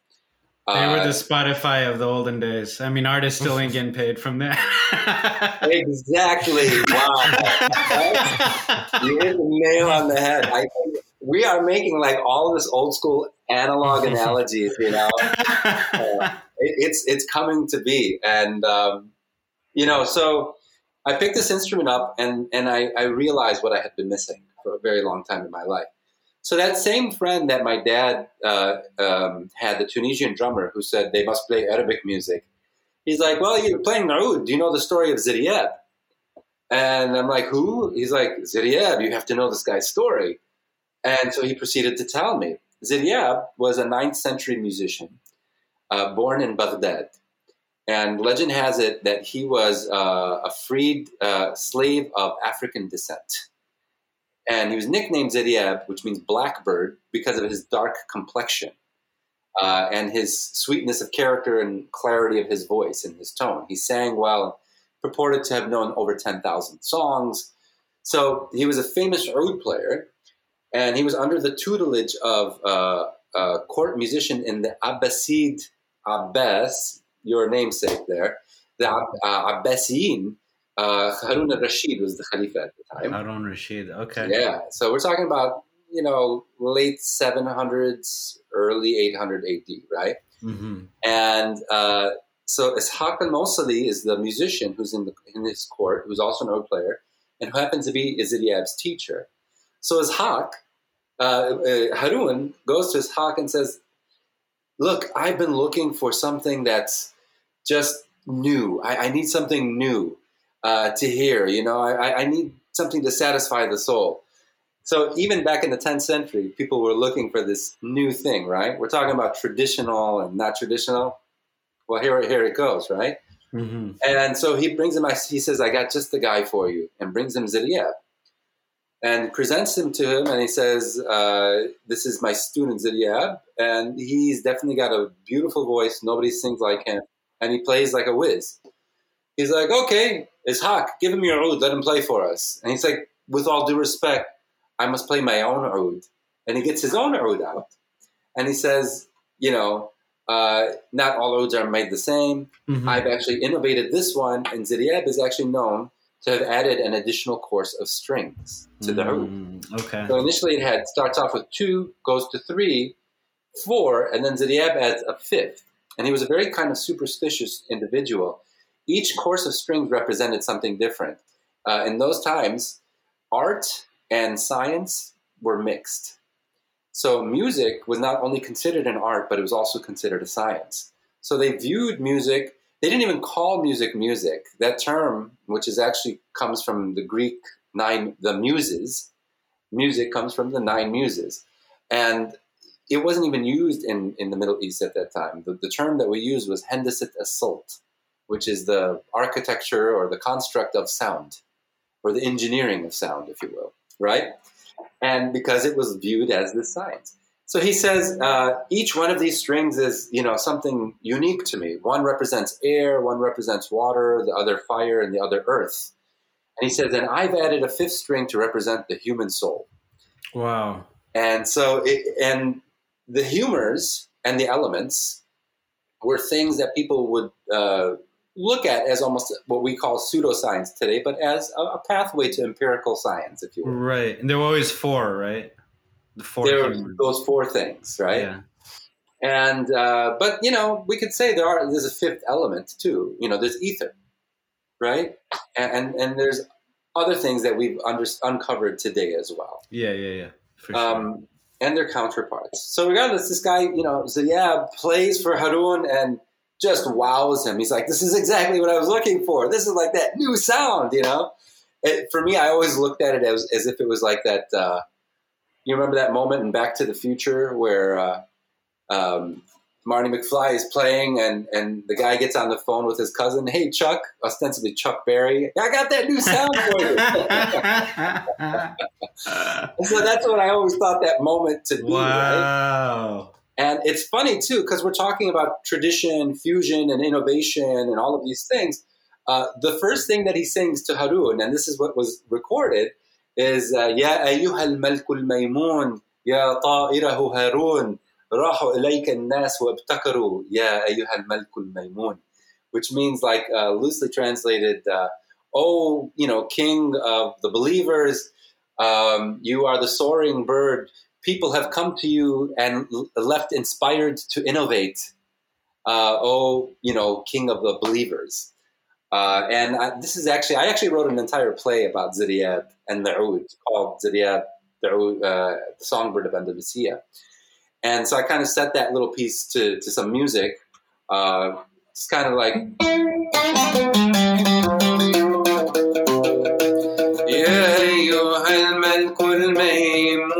They were Uh, the Spotify of the olden days. I mean, artists still ain't getting paid from that. exactly. Wow. you hit the nail on the head. I we are making like all this old school analog analogies, you know. Uh, it, it's it's coming to be, and um, you know, so I picked this instrument up, and and I, I realized what I had been missing for a very long time in my life. So that same friend that my dad uh, um, had, the Tunisian drummer, who said they must play Arabic music. He's like, "Well, you're playing Naud. Do you know the story of Ziryab?" And I'm like, "Who?" He's like, "Ziryab. You have to know this guy's story." And so he proceeded to tell me. Ziryab was a 9th century musician, uh, born in Baghdad. And legend has it that he was uh, a freed uh, slave of African descent. And he was nicknamed Ziryab, which means blackbird, because of his dark complexion uh, and his sweetness of character and clarity of his voice and his tone. He sang well, purported to have known over 10,000 songs. So he was a famous oud player, and he was under the tutelage of uh, a court musician in the Abbasid Abbas, your namesake there, the uh, Abbasiyin. Uh, Harun al-Rashid was the Khalifa at the time. Harun Rashid. Okay. Yeah, so we're talking about you know late 700s, early 800 AD, right? hmm And uh, so Ishaq al-Mosali is the musician who's in the in his court, who's also an oud player, and who happens to be Ziryab's teacher. So Ishaq, uh, uh, Harun goes to Ishaq and says, "Look, I've been looking for something that's just new. I, I need something new uh, to hear. You know, I, I need something to satisfy the soul." So even back in the 10th century, people were looking for this new thing, right? We're talking about traditional and not traditional. Well, here, here it goes, right? hmm And so he brings him. He says, "I got just the guy for you," and brings him Ziryab, and presents him to him. And he says, uh, "This is my student Ziryab, and he's definitely got a beautiful voice. Nobody sings like him, and he plays like a whiz." He's like, "Okay, it's Ishaq, give him your oud. Let him play for us." And he's like, "With all due respect, I must play my own oud." And he gets his own oud out, and he says, "You know." uh, not all ouds are made the same. Mhm. I've actually innovated this one, and Ziryab is actually known to have added an additional course of strings to the oud. Mm, okay. So initially it had starts off with two, goes to three, four, and then Ziryab adds a fifth. And he was a very kind of superstitious individual. Each course of strings represented something different. Uh, in those times, art and science were mixed. So music was not only considered an art, but it was also considered a science. So they viewed music. They didn't even call music music. That term, which is actually comes from the Greek nine, the muses. Music comes from the nine muses, and it wasn't even used in, in the Middle East at that time. The, the term that we used was hendesit assault, which is the architecture or the construct of sound, or the engineering of sound, if you will, right? And because it was viewed as this science. So he says uh, each one of these strings is, you know, something unique to me. One represents air, one represents water, the other fire, and the other earth. And he says, and I've added a fifth string to represent the human soul. Wow. And so, it, and the humors and the elements were things that people would uh, look at as almost what we call pseudoscience today, but as a, a pathway to empirical science, if you will. Right. And there were always four, right? The four. There are those four things, right? Yeah. And uh, but you know, we could say there are there's a fifth element too. You know, there's ether, right? And and, and there's other things that we've under, uncovered today as well. Yeah. Yeah. Yeah. For sure. um, and their counterparts. So regardless, this guy, you know, Ziryab plays for Harun and just wows him. He's like, "This is exactly what I was looking for. This is like that new sound," you know. It, for me, I always looked at it as, as if it was like that. Uh, you remember that moment in Back to the Future where uh, um, Marty McFly is playing, and and the guy gets on the phone with his cousin. Hey, Chuck, ostensibly Chuck Berry. I got that new sound for you. so that's what I always thought that moment to be. Wow. Right? And it's funny too because we're talking about tradition, fusion, and innovation, and all of these things. Uh, the first thing that he sings to Harun, and this is what was recorded, is uh, "Ya ayyuha al-malku al-maymun, ya ta'irahu Harun." راحوا إليك الناس وابتكروا يا أيها الملك الميمون," which means like uh, loosely translated, uh, "Oh, you know, King of the believers, um, you are the soaring bird." people have come to you and l- left inspired to innovate. Uh, oh, you know, King of the Believers. Uh, and I, this is actually, I actually wrote an entire play about Ziryab and the Oud called Ziryab, the, Oud, uh, the Songbird of Andalusia. And so I kind of set that little piece to, to some music. Uh, it's kind of like. يا أيها الملك الميمون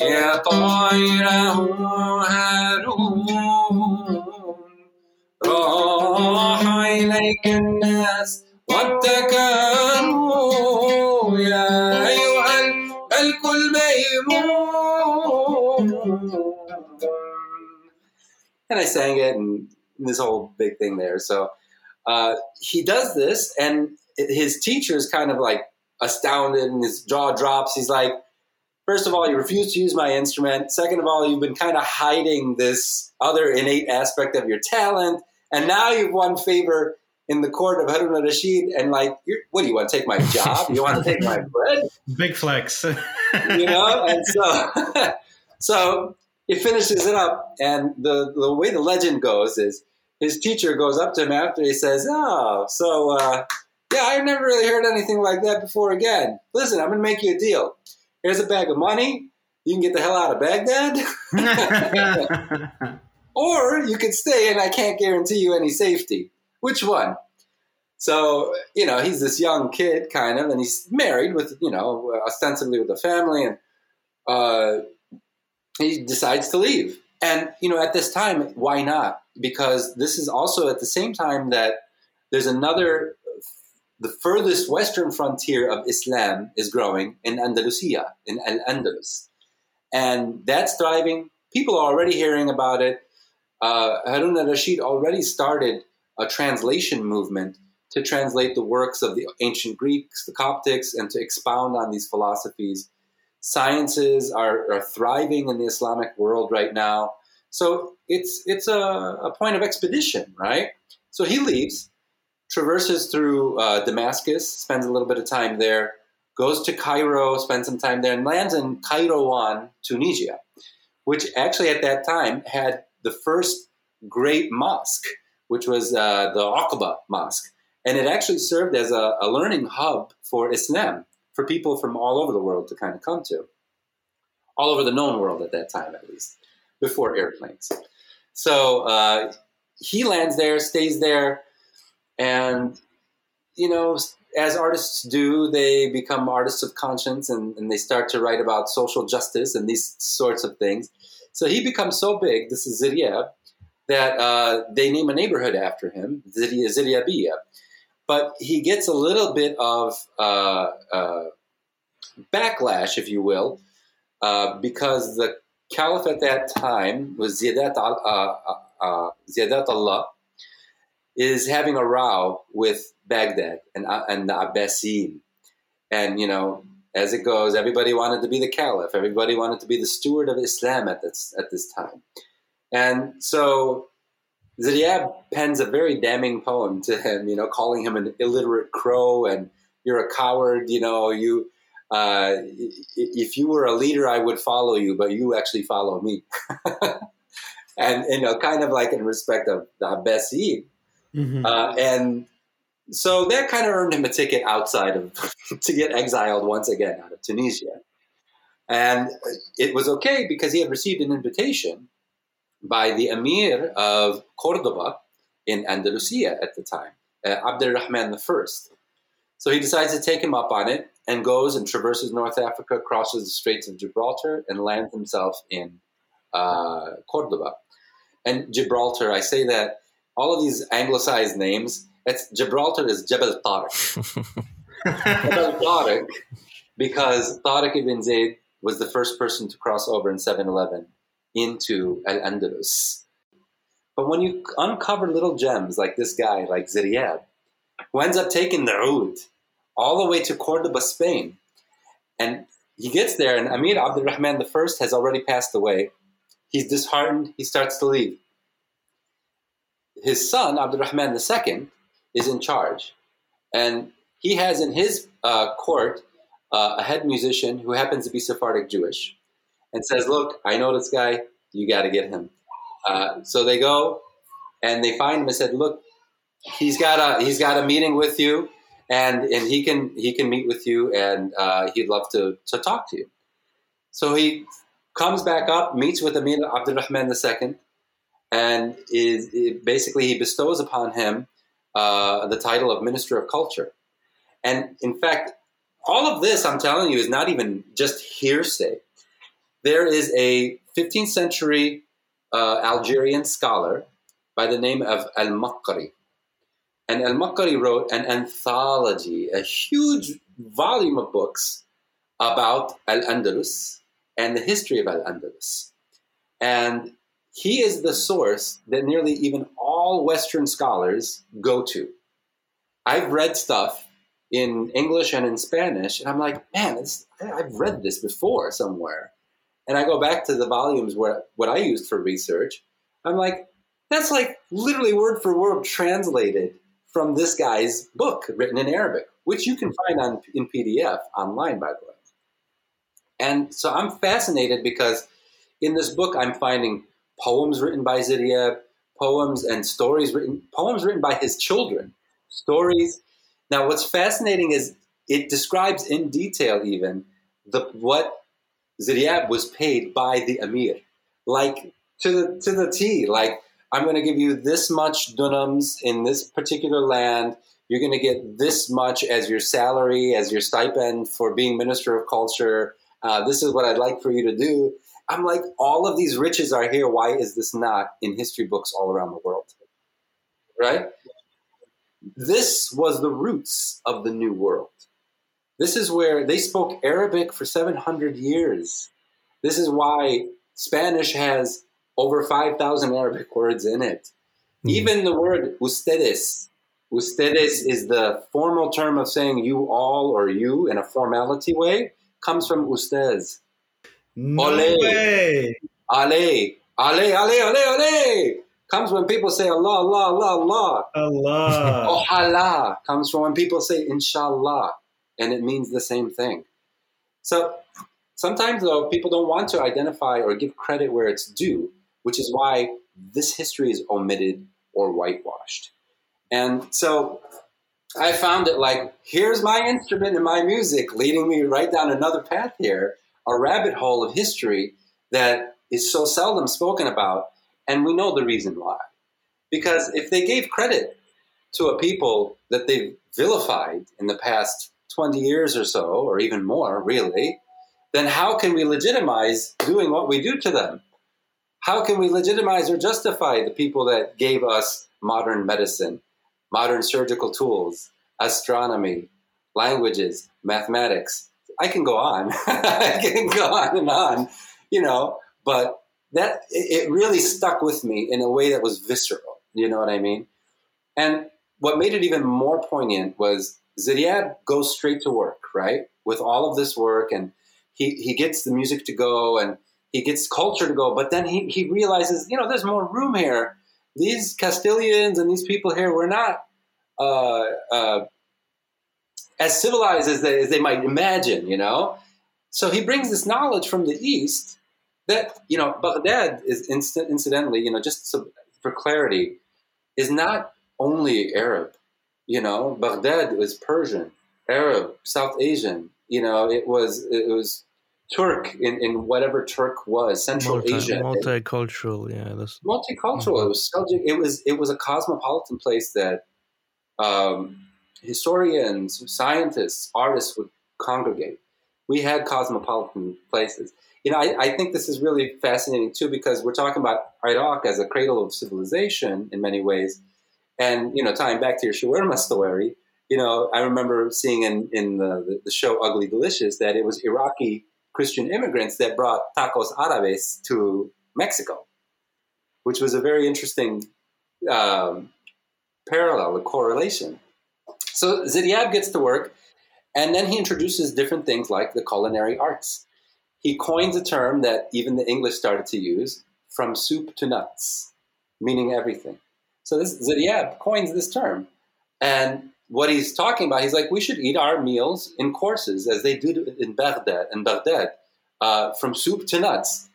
يا طائره هارون راح إليك and I sang it and this whole big thing there. So uh, he does this, and his teacher is kind of like astounded, and his jaw drops. He's like, first of all, you refuse to use my instrument. Second of all, you've been kind of hiding this other innate aspect of your talent, and now you've won favor in the court of Harun al-Rashid, and like, you're, what do you want to take my job? You want to take my bread? Big flex. you know and so so he finishes it up and the, the way the legend goes is his teacher goes up to him after he says oh so uh, yeah i've never really heard anything like that before again. Listen i'm gonna make you a deal. Here's a bag of money. You can get the hell out of baghdad. Or you could stay and i can't guarantee you any safety. Which one? So you know he's this young kid kind of and he's married with you know ostensibly with a family and uh, he decides to leave. And you know at this time why not? Because this is also at the same time that there's another the furthest western frontier of islam is growing in andalusia in al-andalus and that's thriving. People are already hearing about it. Uh, harun al-rashid already started a translation movement to translate the works of the ancient Greeks, the Coptics, and to expound on these philosophies. Sciences are, are thriving in the Islamic world right now. So it's it's a, a point of expedition, right? So he leaves, traverses through uh, Damascus, spends a little bit of time there, goes to Cairo, spends some time there, and lands in Kairouan, Tunisia, which actually at that time had the first great mosque, which was uh, the Uqba Mosque. And it actually served as a, a learning hub for Islam for people from all over the world to kind of come to. All over the known world at that time, at least, before airplanes. So uh, he lands there, stays there, and, you know, as artists do, they become artists of conscience and, and they start to write about social justice and these sorts of things. So he becomes so big, this is Ziryab, that uh, they name a neighborhood after him, Zirya, But he gets a little bit of uh, uh, backlash, if you will, uh, because the caliph at that time was Ziyadat, uh, uh, Ziyadat Allah, is having a row with Baghdad and, and the Abbasid. And, you know, as it goes, everybody wanted to be the caliph. Everybody wanted to be the steward of Islam at this, at this time. And so Ziryab pens a very damning poem to him, you know, calling him an illiterate crow and you're a coward, you know, you, uh, if you were a leader, I would follow you, but you actually follow me. and, you know, kind of like in respect of the Abbasid. Mm-hmm. Uh, and so that kind of earned him a ticket outside of, to get exiled once again out of Tunisia. And it was okay because he had received an invitation by the emir of Cordoba in Andalusia at the time, uh, Abdurrahman I. So he decides to take him up on it and goes and traverses North Africa, crosses the Straits of Gibraltar, and lands himself in uh, Cordoba. And Gibraltar, I say that all of these anglicized names, it's Gibraltar is Jebel Tariq. Jebel Tariq, because Tariq ibn Ziyad was the first person to cross over in 711 into Al Andalus. But when you uncover little gems like this guy, like Ziryab, who ends up taking the Oud all the way to Cordoba, Spain, and he gets there, and Amir Abdurrahman I has already passed away. He's disheartened, he starts to leave. His son, Abdurrahman II, is in charge, and he has in his uh, court uh, a head musician who happens to be Sephardic Jewish and says, "Look, I know this guy. You got to get him." Uh, so they go and they find him and said, "Look, he's got a he's got a meeting with you, and and he can he can meet with you, and uh, he'd love to to talk to you." So he comes back up, meets with Amir Abdurrahman II, and is basically he bestows upon him uh, the title of Minister of Culture. And in fact, all of this I'm telling you is not even just hearsay there is a 15th century uh, Algerian scholar by the name of Al Makari. And Al Makari wrote an anthology, a huge volume of books about Al Andalus and the history of Al Andalus. And he is the source that nearly even all Western scholars go to. I've read stuff in English and in Spanish, and I'm like, man, I've read this before somewhere. And I go back to the volumes where what I used for research. I'm like, that's like literally word for word translated from this guy's book written in Arabic, which you can find on in PDF online, by the way. And so I'm fascinated because in this book I'm finding poems written by Ziryab, poems and stories written, poems written by his children, stories. Now, what's fascinating is it describes in detail even the what Ziryab was paid by the emir, like to the to the T. Like I'm going to give you this much dunams in this particular land. You're going to get this much as your salary, as your stipend for being minister of culture. Uh, this is what I'd like for you to do. I'm like, all of these riches are here. Why is this not in history books all around the world? Right? This was the roots of the New World. This is where they spoke Arabic for 700 years. This is why Spanish has over 5,000 Arabic words in it. Mm. Even the word ustedes, ustedes is the formal term of saying you all or you in a formality way, comes from usted. No Ale, way. Ale. Ale, ale, ale, ale comes when people say Allah, Allah, Allah, Allah. Allah. Ojalá comes from when people say Inshallah, and it means the same thing. So sometimes, though, people don't want to identify or give credit where it's due, which is why this history is omitted or whitewashed. And so I found it like, here's my instrument and my music leading me right down another path here, a rabbit hole of history that is so seldom spoken about. And we know the reason why. Because if they gave credit to a people that they've vilified in the past 20 years or so, or even more, really, then how can we legitimize doing what we do to them? How can we legitimize or justify the people that gave us modern medicine, modern surgical tools, astronomy, languages, mathematics? I can go on. I can go on and on, you know, but that it really stuck with me in a way that was visceral. You know what I mean? And what made it even more poignant was Ziryab goes straight to work, right? With all of this work, and he, he gets the music to go and he gets culture to go, but then he, he realizes, you know, there's more room here. These Castilians and these people here were not uh, uh, as civilized as they, as they might imagine, you know? So he brings this knowledge from the East that, you know, Baghdad is inc- incidentally, you know, just so, for clarity, is not only Arab. You know, Baghdad was Persian, Arab, South Asian. You know, it was it was Turk in, in whatever Turk was, Central Multi- Asia, multicultural. Yeah, that's multicultural. It was Seljuk. It was it was a cosmopolitan place that um, historians, scientists, artists would congregate. We had cosmopolitan places. You know, I, I think this is really fascinating too because we're talking about Iraq as a cradle of civilization in many ways, and you know, tying back to your shawarma story. You know, I remember seeing in in the, the show Ugly Delicious that it was Iraqi Christian immigrants that brought tacos árabes to Mexico, which was a very interesting um, parallel, a correlation. So Ziryab gets to work, and then he introduces different things like the culinary arts. He coins a term that even the English started to use from soup to nuts, meaning everything. So this coins this term. And what he's talking about, he's like, we should eat our meals in courses, as they do in Baghdad, in Baghdad, uh, from soup to nuts,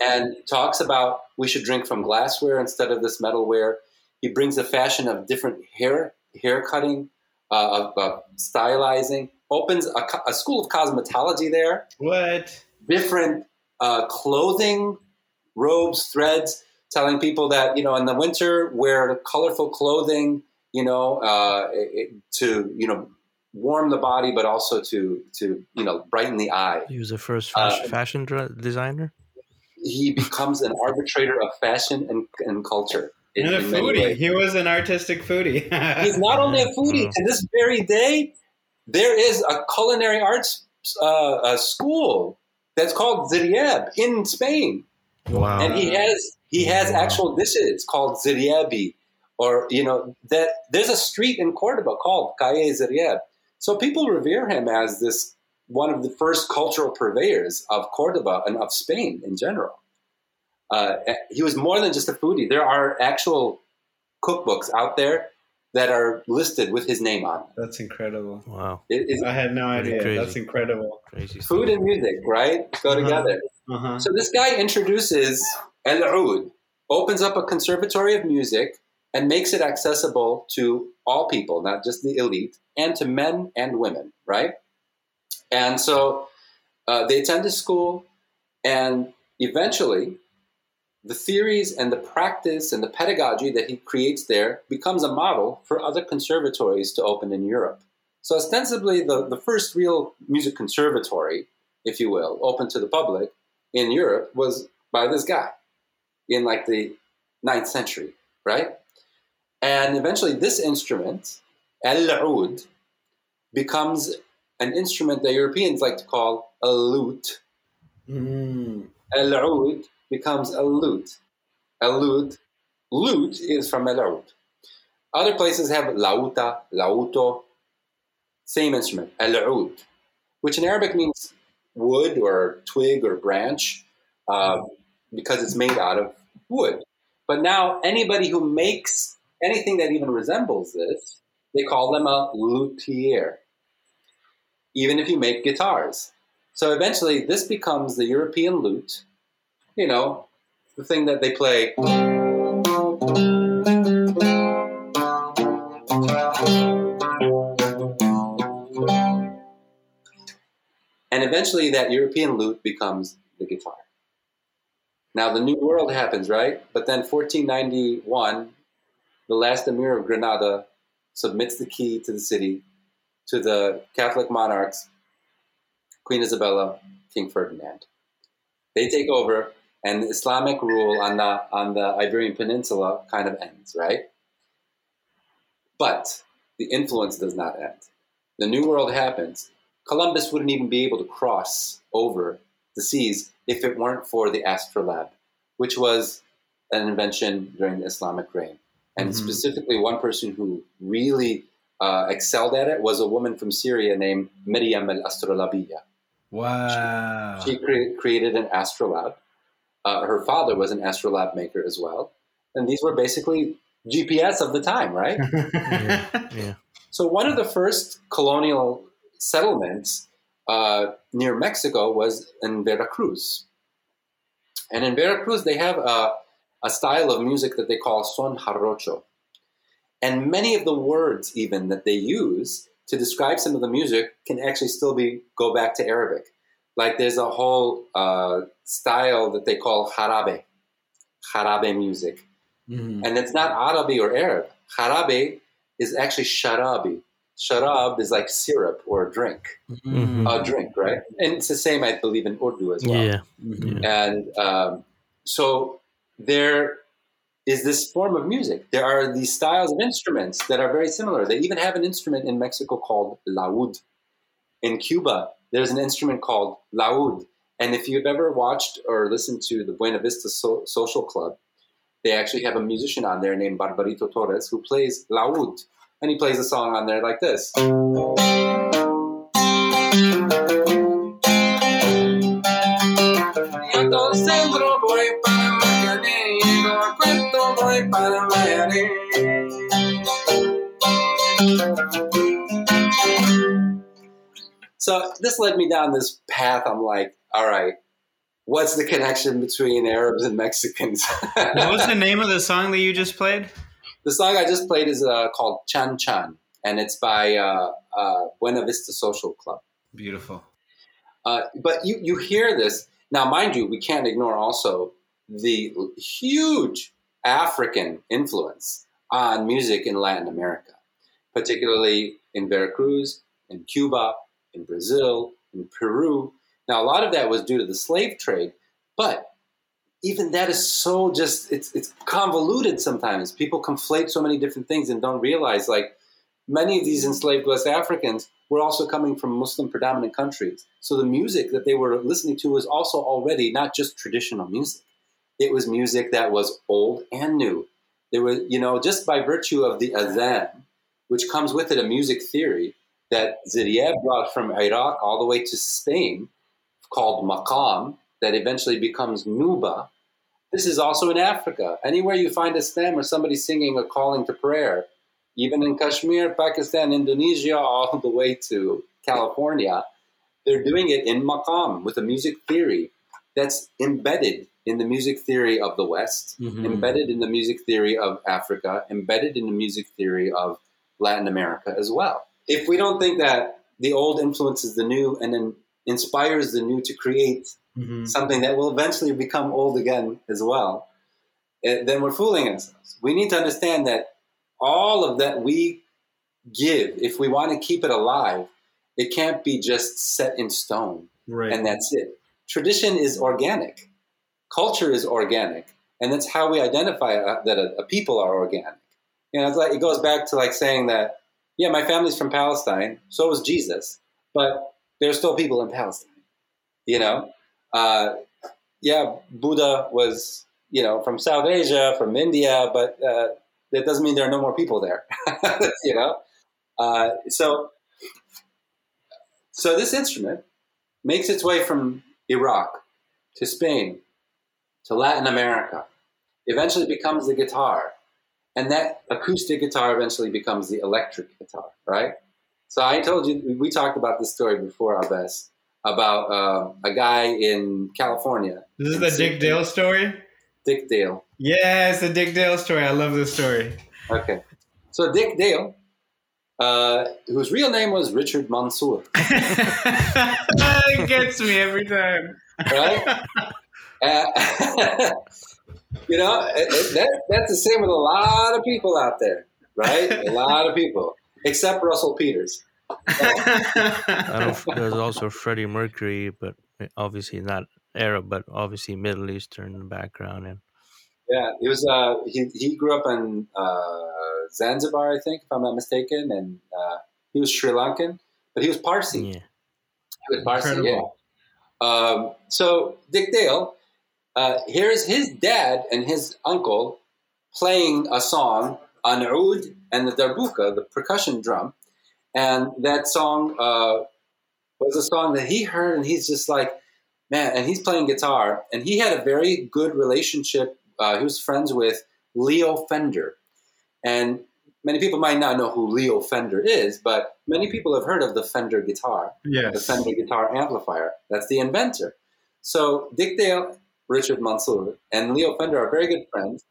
and talks about we should drink from glassware instead of this metalware. He brings the fashion of different hair hair cutting, uh, of, of stylizing. Opens a, a school of cosmetology there. What? Different uh, clothing, robes, threads, telling people that you know in the winter wear colorful clothing you know, uh, it, to you know warm the body, but also to to you know brighten the eye. he was the first Uh, fashion, fashion designer. He becomes an arbitrator of fashion and, and culture. And a foodie. ways. He was an artistic foodie. He's not only a foodie. Wow. To this very day, there is a culinary arts uh, a school that's called Ziryab in Spain. Wow. and he has he has Wow. actual dishes called Ziryabi, or you know that there's a street in Cordoba called Calle Ziryab. So people revere him as this one of the first cultural purveyors of Cordoba and of Spain in general. Uh, he was more than just a foodie. There are actual cookbooks out there that are listed with his name on. them. That's incredible. wow. It is I had no idea. crazy. That's incredible. Crazy. food and music, right? Go Uh-huh. together. Uh-huh. So this guy introduces El Oud, opens up a conservatory of music, and makes it accessible to all people, not just the elite, and to men and women, right? And so uh, they attend his school, and eventually, the theories and the practice and the pedagogy that he creates there becomes a model for other conservatories to open in Europe. So ostensibly, the, the first real music conservatory, if you will, open to the public in Europe was by this guy in like the ninth century, right? And eventually, this instrument, el oud, becomes an instrument that Europeans like to call a lute. Mm. El oud becomes a lute. A lute, lute is from el oud. Other places have lauta, lauto, same instrument, el oud, which in Arabic means wood or twig or branch, uh, because it's made out of wood. But now anybody who makes anything that even resembles this, they call them a luthier. Even if you make guitars. So eventually this becomes the European lute, you know, the thing that they play. And eventually that European lute becomes the guitar. Now the New World happens, right? But then 1491, the last Emir of Granada submits the key to the city to the Catholic monarchs, Queen Isabella, King Ferdinand. They take over, and Islamic rule on the on the Iberian Peninsula kind of ends, right? But the influence does not end. The New World happens. Columbus wouldn't even be able to cross over the seas if it weren't for the astrolabe, which was an invention during the Islamic reign. And mm-hmm. specifically, one person who really uh, excelled at it was a woman from Syria named Miriam al Astrolabiya. Wow. She, she cre- created an astrolabe. Uh, her father was an astrolabe maker as well. And these were basically GPS of the time, right? yeah. yeah. So, one of the first colonial settlements uh, near Mexico was in Veracruz. And in Veracruz, they have a, a style of music that they call son jarocho. And many of the words, even that they use to describe some of the music, can actually still be go back to Arabic. Like there's a whole uh, style that they call jarabe, jarabe music. Mm-hmm. And it's not Arabi or Arab. Jarabe is actually sharabi, sharab is like syrup or a drink, mm-hmm. a drink, right? And it's the same, I believe, in Urdu as well. Yeah. Mm-hmm. And um, so there is this form of music. There are these styles of instruments that are very similar. They even have an instrument in Mexico called laúd. In Cuba, there's an instrument called laúd. And if you've ever watched or listened to the Buena Vista so- Social Club, they actually have a musician on there named Barbarito Torres who plays laúd and he plays a song on there like this. So this led me down this path. I'm like, all right, what's the connection between Arabs and Mexicans? what was the name of the song that you just played? The song I just played is uh, called Chan Chan, and it's by uh, uh, Buena Vista Social Club. Beautiful. Uh, but you, you hear this. Now, mind you, we can't ignore also the huge African influence on music in Latin America, particularly in Veracruz, in Cuba, in Brazil, in Peru. Now, a lot of that was due to the slave trade, but even that is so just it's it's convoluted sometimes. People conflate so many different things and don't realize like many of these enslaved West Africans were also coming from Muslim predominant countries. So the music that they were listening to was also already not just traditional music. It was music that was old and new. There was, you know, just by virtue of the adhan, which comes with it a music theory that Ziryab brought from Iraq all the way to Spain, called maqam, that eventually becomes nuba. This is also in Africa. Anywhere you find a stem or somebody singing a calling to prayer, even in Kashmir, Pakistan, Indonesia, all the way to California, they're doing it in maqam with a music theory that's embedded in the music theory of the West, mm-hmm. embedded in the music theory of Africa, embedded in the music theory of Latin America as well. If we don't think that the old influences the new and then inspires the new to create mm-hmm. something that will eventually become old again as well, eh, then we're fooling ourselves. We need to understand that all of that we give, if we want to keep it alive, it can't be just set in stone right. and that's it. Tradition is organic, culture is organic, and that's how we identify uh, that a, a people are organic. You know, it's like it goes back to like saying that, yeah, my family's from Palestine, so was Jesus, but there's still people in Palestine. You know, uh, yeah, Buddha was you know from South Asia, from India, but uh, that doesn't mean there are no more people there. you know, uh, so so this instrument makes its way from Iraq to Spain to Latin America, eventually becomes the guitar. And that acoustic guitar eventually becomes the electric guitar, right? So I told you, we talked about this story before, Abes, about uh, a guy in California. This is the Dick Dale story? Dick Dale. Yeah, it's the Dick Dale story. I love this story. Okay. So Dick Dale, uh, whose real name was Richard Mansour. it gets me every time. Right? Uh, you know, it, it, that, that's the same with a lot of people out there, right? A lot of people, except Russell Peters. I don't, there's also Freddie Mercury, but obviously not Arab, but obviously Middle Eastern background. And yeah, he was. Uh, he he grew up in uh, Zanzibar, I think, if I'm not mistaken, and uh, he was Sri Lankan, but he was Parsi. yeah, He was Parsi, Incredible. yeah. Um, so Dick Dale, uh, here's his dad and his uncle playing a song on oud and the darbuka, the percussion drum, and that song uh, was a song that he heard, and he's just like, man, and he's playing guitar, and he had a very good relationship. Uh, he was friends with Leo Fender, and many people might not know who Leo Fender is, but many people have heard of the Fender guitar the. Fender guitar amplifier. That's the inventor. So Dick Dale, Richard Mansour, and Leo Fender are very good friends.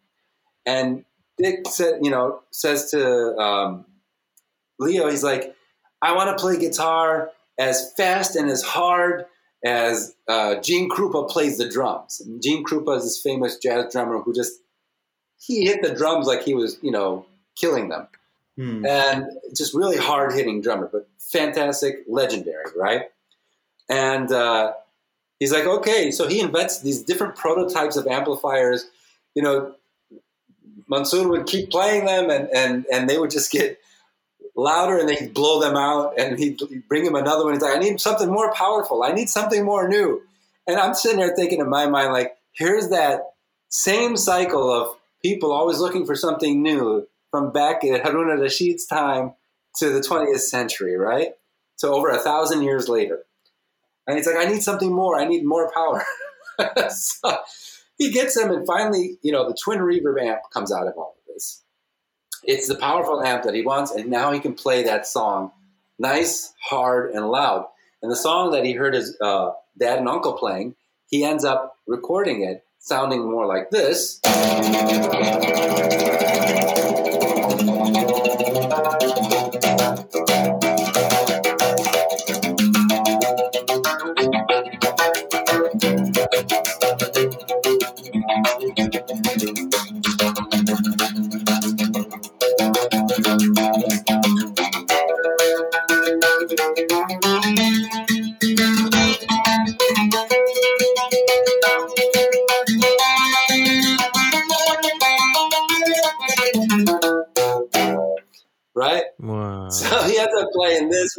And Dick said, you know, says to um, Leo, he's like, I want to play guitar as fast and as hard as uh, Gene Krupa plays the drums. And Gene Krupa is this famous jazz drummer who just he hit the drums like he was, you know, killing them Hmm. and just really hard hitting drummer, but fantastic, legendary, right? And uh, he's like, okay, so he invents these different prototypes of amplifiers. You know, Mansour would keep playing them, and and and they would just get louder, and they'd blow them out, and he'd, bring him another one. He's like, I need something more powerful. I need something more new. And I'm sitting there thinking in my mind, like, here's that same cycle of people always looking for something new from back at Harun al-Rashid's time to the 20th century, right? So over a thousand years later. And he's like, I need something more. I need more power. so he gets them, and finally, you know, the twin reverb amp comes out of all of this. It's the powerful amp that he wants, and now he can play that song nice, hard, and loud. And the song that he heard his uh, dad and uncle playing, he ends up recording it sounding more like this.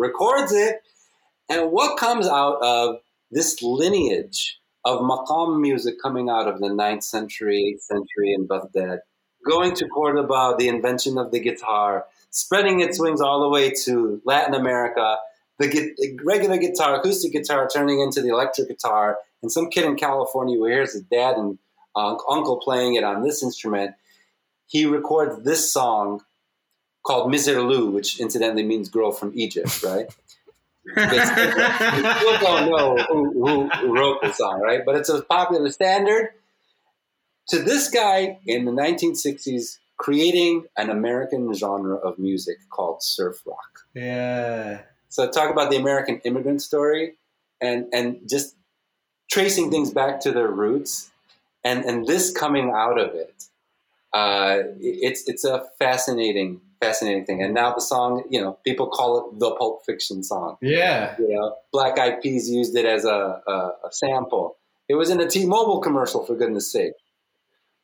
Records it, and what comes out of this lineage of maqam music coming out of the 9th century, 8th century in Baghdad, going to Cordoba, the invention of the guitar, spreading its wings all the way to Latin America, the regular guitar, acoustic guitar turning into the electric guitar, and some kid in California who hears his dad and uh, uncle playing it on this instrument, he records this song called Miserlou, which incidentally means girl from Egypt, right? Because we still don't know who, who, who wrote the song, right? But it's a popular standard. To this guy in the 1960s, creating an American genre of music called surf rock. yeah. So talk about the American immigrant story, and and just tracing things back to their roots, and and this coming out of it. Uh, it's it's a fascinating fascinating thing. And now the song, you know, people call it the Pulp Fiction song. Yeah. You know, Black Eyed Peas used it as a, a, a sample. It was in a T-Mobile commercial, for goodness sake.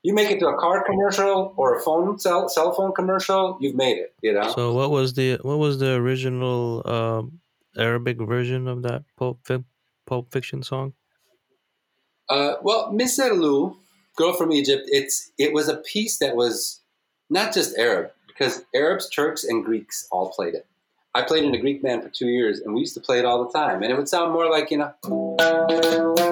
You make it to a car commercial or a phone cell cell phone commercial, you've made it. You know. So what was the what was the original um, Arabic version of that Pulp, Fi- Pulp Fiction song? Uh, well, Miserlou, Girl from Egypt, it's it was a piece that was not just Arab, because Arabs, Turks, and Greeks all played it. I played in a Greek band for two years, and we used to play it all the time. And it would sound more like, you know.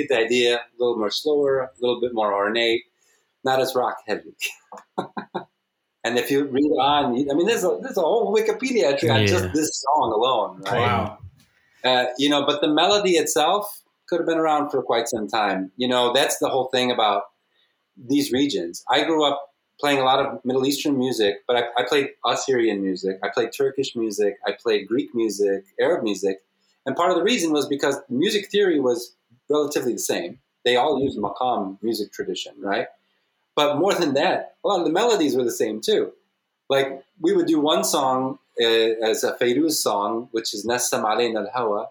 Get the idea. A little more slower, a little bit more ornate, not as rock heavy. and if you read on, I mean, there's a there's a whole Wikipedia entry on Yeah. just this song alone, right? Wow. Uh, you know, but the melody itself could have been around for quite some time. You know, that's the whole thing about these regions. I grew up playing a lot of Middle Eastern music, but I, I played Assyrian music, I played Turkish music, I played Greek music, Arab music, and part of the reason was because music theory was relatively the same. They all use maqam music tradition, right? But more than that, a lot of the melodies were the same too. Like we would do one song uh, as a Fairuz song, which is Nassam Alayna al-Hawa.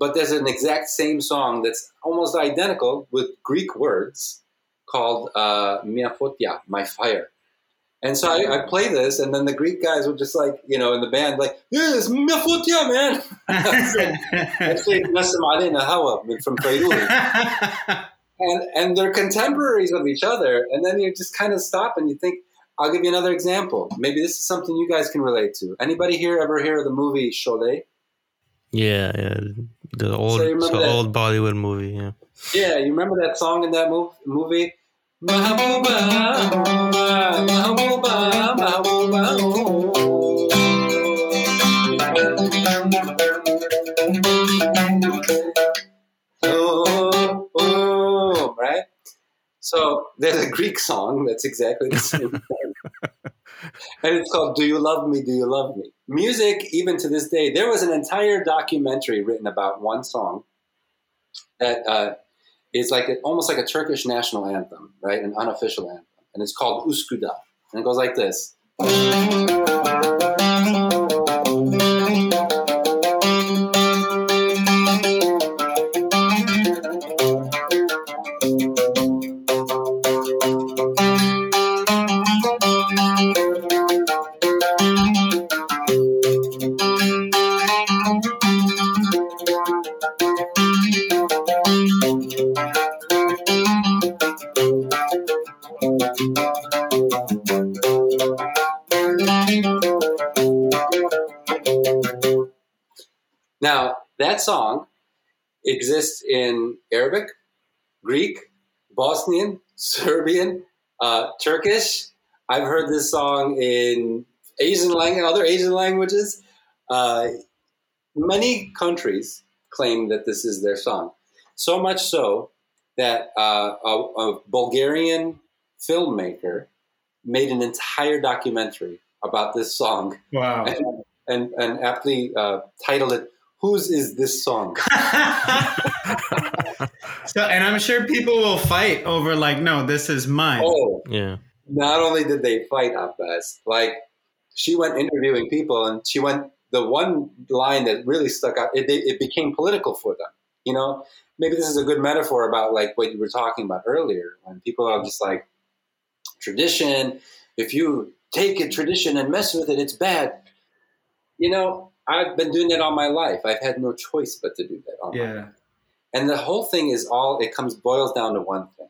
But there's an exact same song that's almost identical with Greek words called uh, Mia Fotia, My Fire. And so I, I play this, and then the Greek guys were just like, you know, in the band, like, yes, Mia Fotia, man. Nassam Alayna Hawa from Fairuz. and and they're contemporaries of each other. And then you just kind of stop and you think, I'll give you another example. Maybe this is something you guys can relate to. Anybody here ever hear of the movie Sholay? Yeah, yeah. The old, so old Bollywood movie. Yeah. Yeah, you remember that song in that mov- movie? Oh, oh, right? So there's a Greek song that's exactly the same. and it's called Do You Love Me? Do You Love Me? Music, even to this day, there was an entire documentary written about one song that uh, is like a, almost like a Turkish national anthem, right? An unofficial anthem. And it's called Uskudar. And it goes like this. That song exists in Arabic, Greek, Bosnian, Serbian, uh, Turkish. I've heard this song in Asian language, other Asian languages. Uh, many countries claim that this is their song. So much so that uh, a, a Bulgarian filmmaker made an entire documentary about this song wow. and, and, and aptly uh, titled it "Whose is this song?" so, and I'm sure people will fight over like, no, this is mine. Oh, Yeah. not only did they fight Abbas, like she went interviewing people, and she went the one line that really stuck out. It, it became political for them. You know, maybe this is a good metaphor about like what you were talking about earlier, when people are just like tradition. If you take a tradition and mess with it, it's bad. You know, I've been doing that all my life. I've had no choice but to do that. All my life. Yeah. And the whole thing is all it comes boils down to one thing: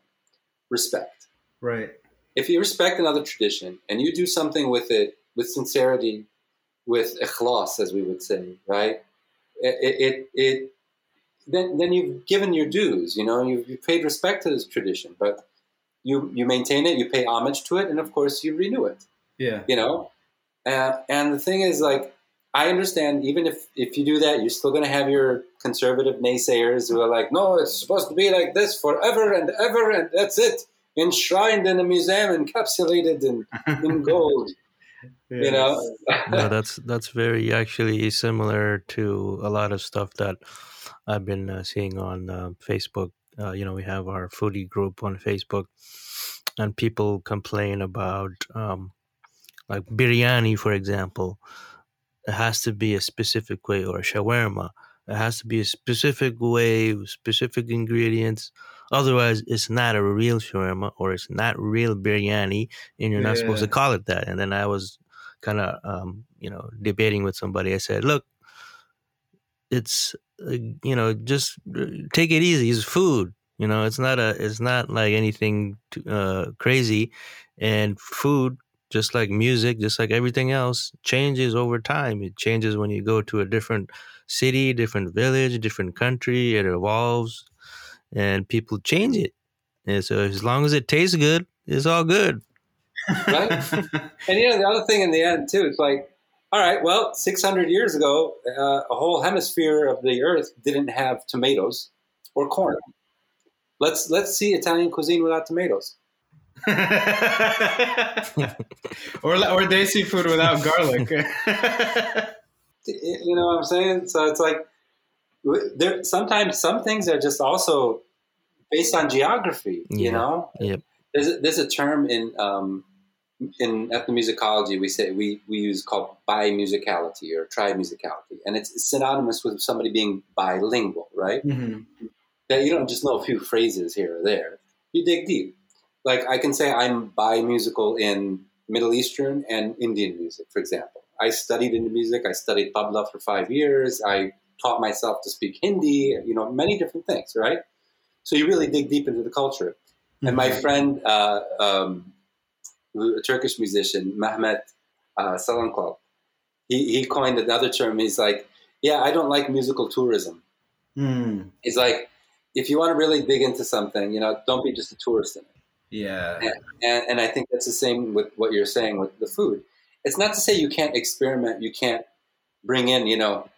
respect. Right. If you respect another tradition and you do something with it with sincerity, with ikhlas, as we would say, right? It, it, it then then you've given your dues. You know, you've, you've paid respect to this tradition, but you you maintain it, you pay homage to it, and of course you renew it Yeah. you know uh, and the thing is like i understand even if if you do that you're still going to have your conservative naysayers who are like no it's supposed to be like this forever and ever and that's it enshrined in a museum encapsulated in, in gold you know no, that's that's very actually similar to a lot of stuff that I've been uh, seeing on uh, Facebook. Uh, you know, we have our foodie group on Facebook, and people complain about um, like biryani, for example. It has to be a specific way, or a shawarma. It has to be a specific way, specific ingredients. Otherwise, it's not a real shawarma or it's not real biryani, and you're not supposed to call it that. And then I was kind of, um, you know, debating with somebody. I said, look, it's, uh, you know, just uh, take it easy. It's food. You know, it's not a, it's not like anything too, uh, crazy, and food, just like music, just like everything else, changes over time. It changes when you go to a different city, different village, different country. It evolves, and people change it. And so, as long as it tastes good, it's all good. Right? And you know, the other thing in the end too, it's like, all right, well, 600 years ago, uh, a whole hemisphere of the earth didn't have tomatoes or corn. Let's let's see Italian cuisine without tomatoes. or or desi food without garlic. You know what I'm saying? So it's like there. Sometimes some things are just also based on geography. You know, Yep. there's a, there's a term in um, in ethnomusicology we say we, we use called bimusicality or trimusicality, and it's synonymous with somebody being bilingual, right? Mhm. That you don't just know a few phrases here or there. You dig deep. Like I can say I'm bi-musical in Middle Eastern and Indian music, for example. I studied Indian music. I studied tabla for five years. I taught myself to speak Hindi. You know, many different things, right? So you really dig deep into the culture. And my friend, uh, um, a Turkish musician, Mehmet uh, Salankol, he, he coined another term. He's like, yeah, I don't like musical tourism. Mm. He's like, if you want to really dig into something, you know, don't be just a tourist in it. Yeah. And, and I think that's the same with what you're saying with the food. It's not to say you can't experiment, you can't bring in, you know,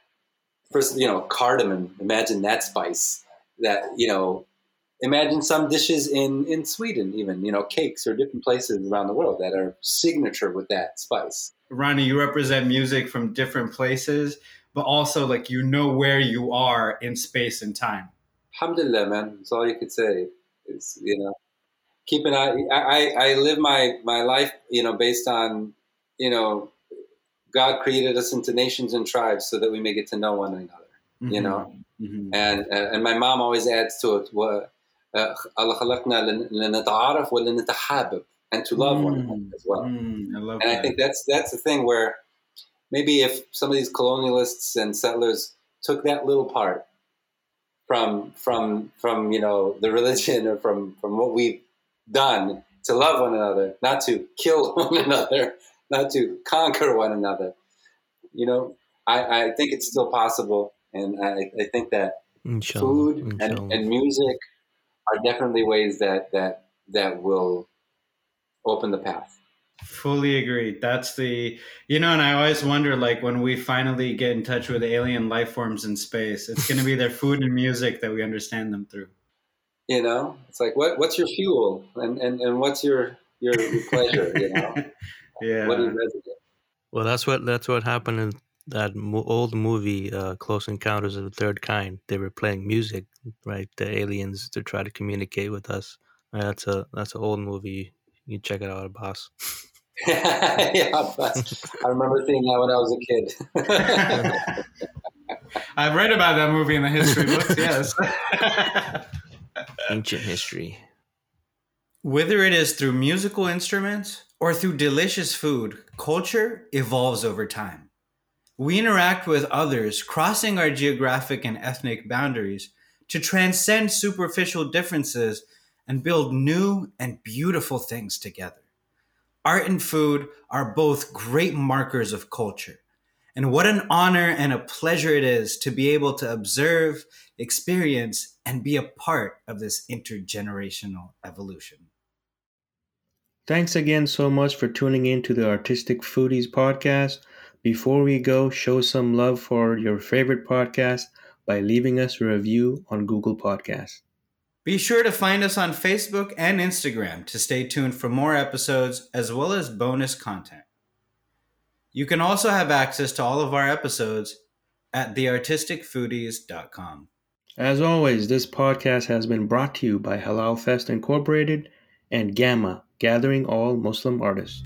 first, you know, cardamom. Imagine that spice. That you know, imagine some dishes in in Sweden, even you know, cakes or different places around the world that are signature with that spice. Ronnie, you represent music from different places, but also like you know where you are in space and time. Alhamdulillah, man. That's all you could say. Is you know, keep an eye. I, I, I live my my life, you know, based on you know, God created us into nations and tribes so that we may get to know one another. You know, Mhm. and and my mom always adds to it, "Wa- uh, Allah خلقنا لن- لنتعارف ولنتحابب," and to love one another as well. Mm, I love And that. I think that's that's the thing where maybe if some of these colonialists and settlers took that little part from from from you know the religion or from from what we've done to love one another, not to kill one another, not to conquer one another. You know, I, I think it's still possible, and I, I think that Inshallah. food and, Inshallah. and music are definitely ways that that that will open the path. Fully agree. That's the you know, and I always wonder like when we finally get in touch with alien life forms in space, it's going to be their food and music that we understand them through. You know, it's like what what's your fuel and and, and what's your your, your pleasure? You know, yeah. what do you resonate? Well, that's what that's what happened in that mo- old movie, uh, Close Encounters of the Third Kind. They were playing music, right? The aliens to try to communicate with us. Uh, that's a that's an old movie. You check it out, boss. yeah, but I remember seeing that when I was a kid. I've read about that movie in the history books, yes. Ancient history. Whether it is through musical instruments or through delicious food, culture evolves over time. We interact with others, crossing our geographic and ethnic boundaries to transcend superficial differences and build new and beautiful things together. Art and food are both great markers of culture. And what an honor and a pleasure it is to be able to observe, experience, and be a part of this intergenerational evolution. Thanks again so much for tuning in to the Artistic Foodies podcast. Before we go, show some love for your favorite podcast by leaving us a review on Google Podcasts. Be sure to find us on Facebook and Instagram to stay tuned for more episodes as well as bonus content. You can also have access to all of our episodes at theartisticfoodies.com. As always, this podcast has been brought to you by Halal Fest Incorporated and Gamma, Gathering All Muslim Artists.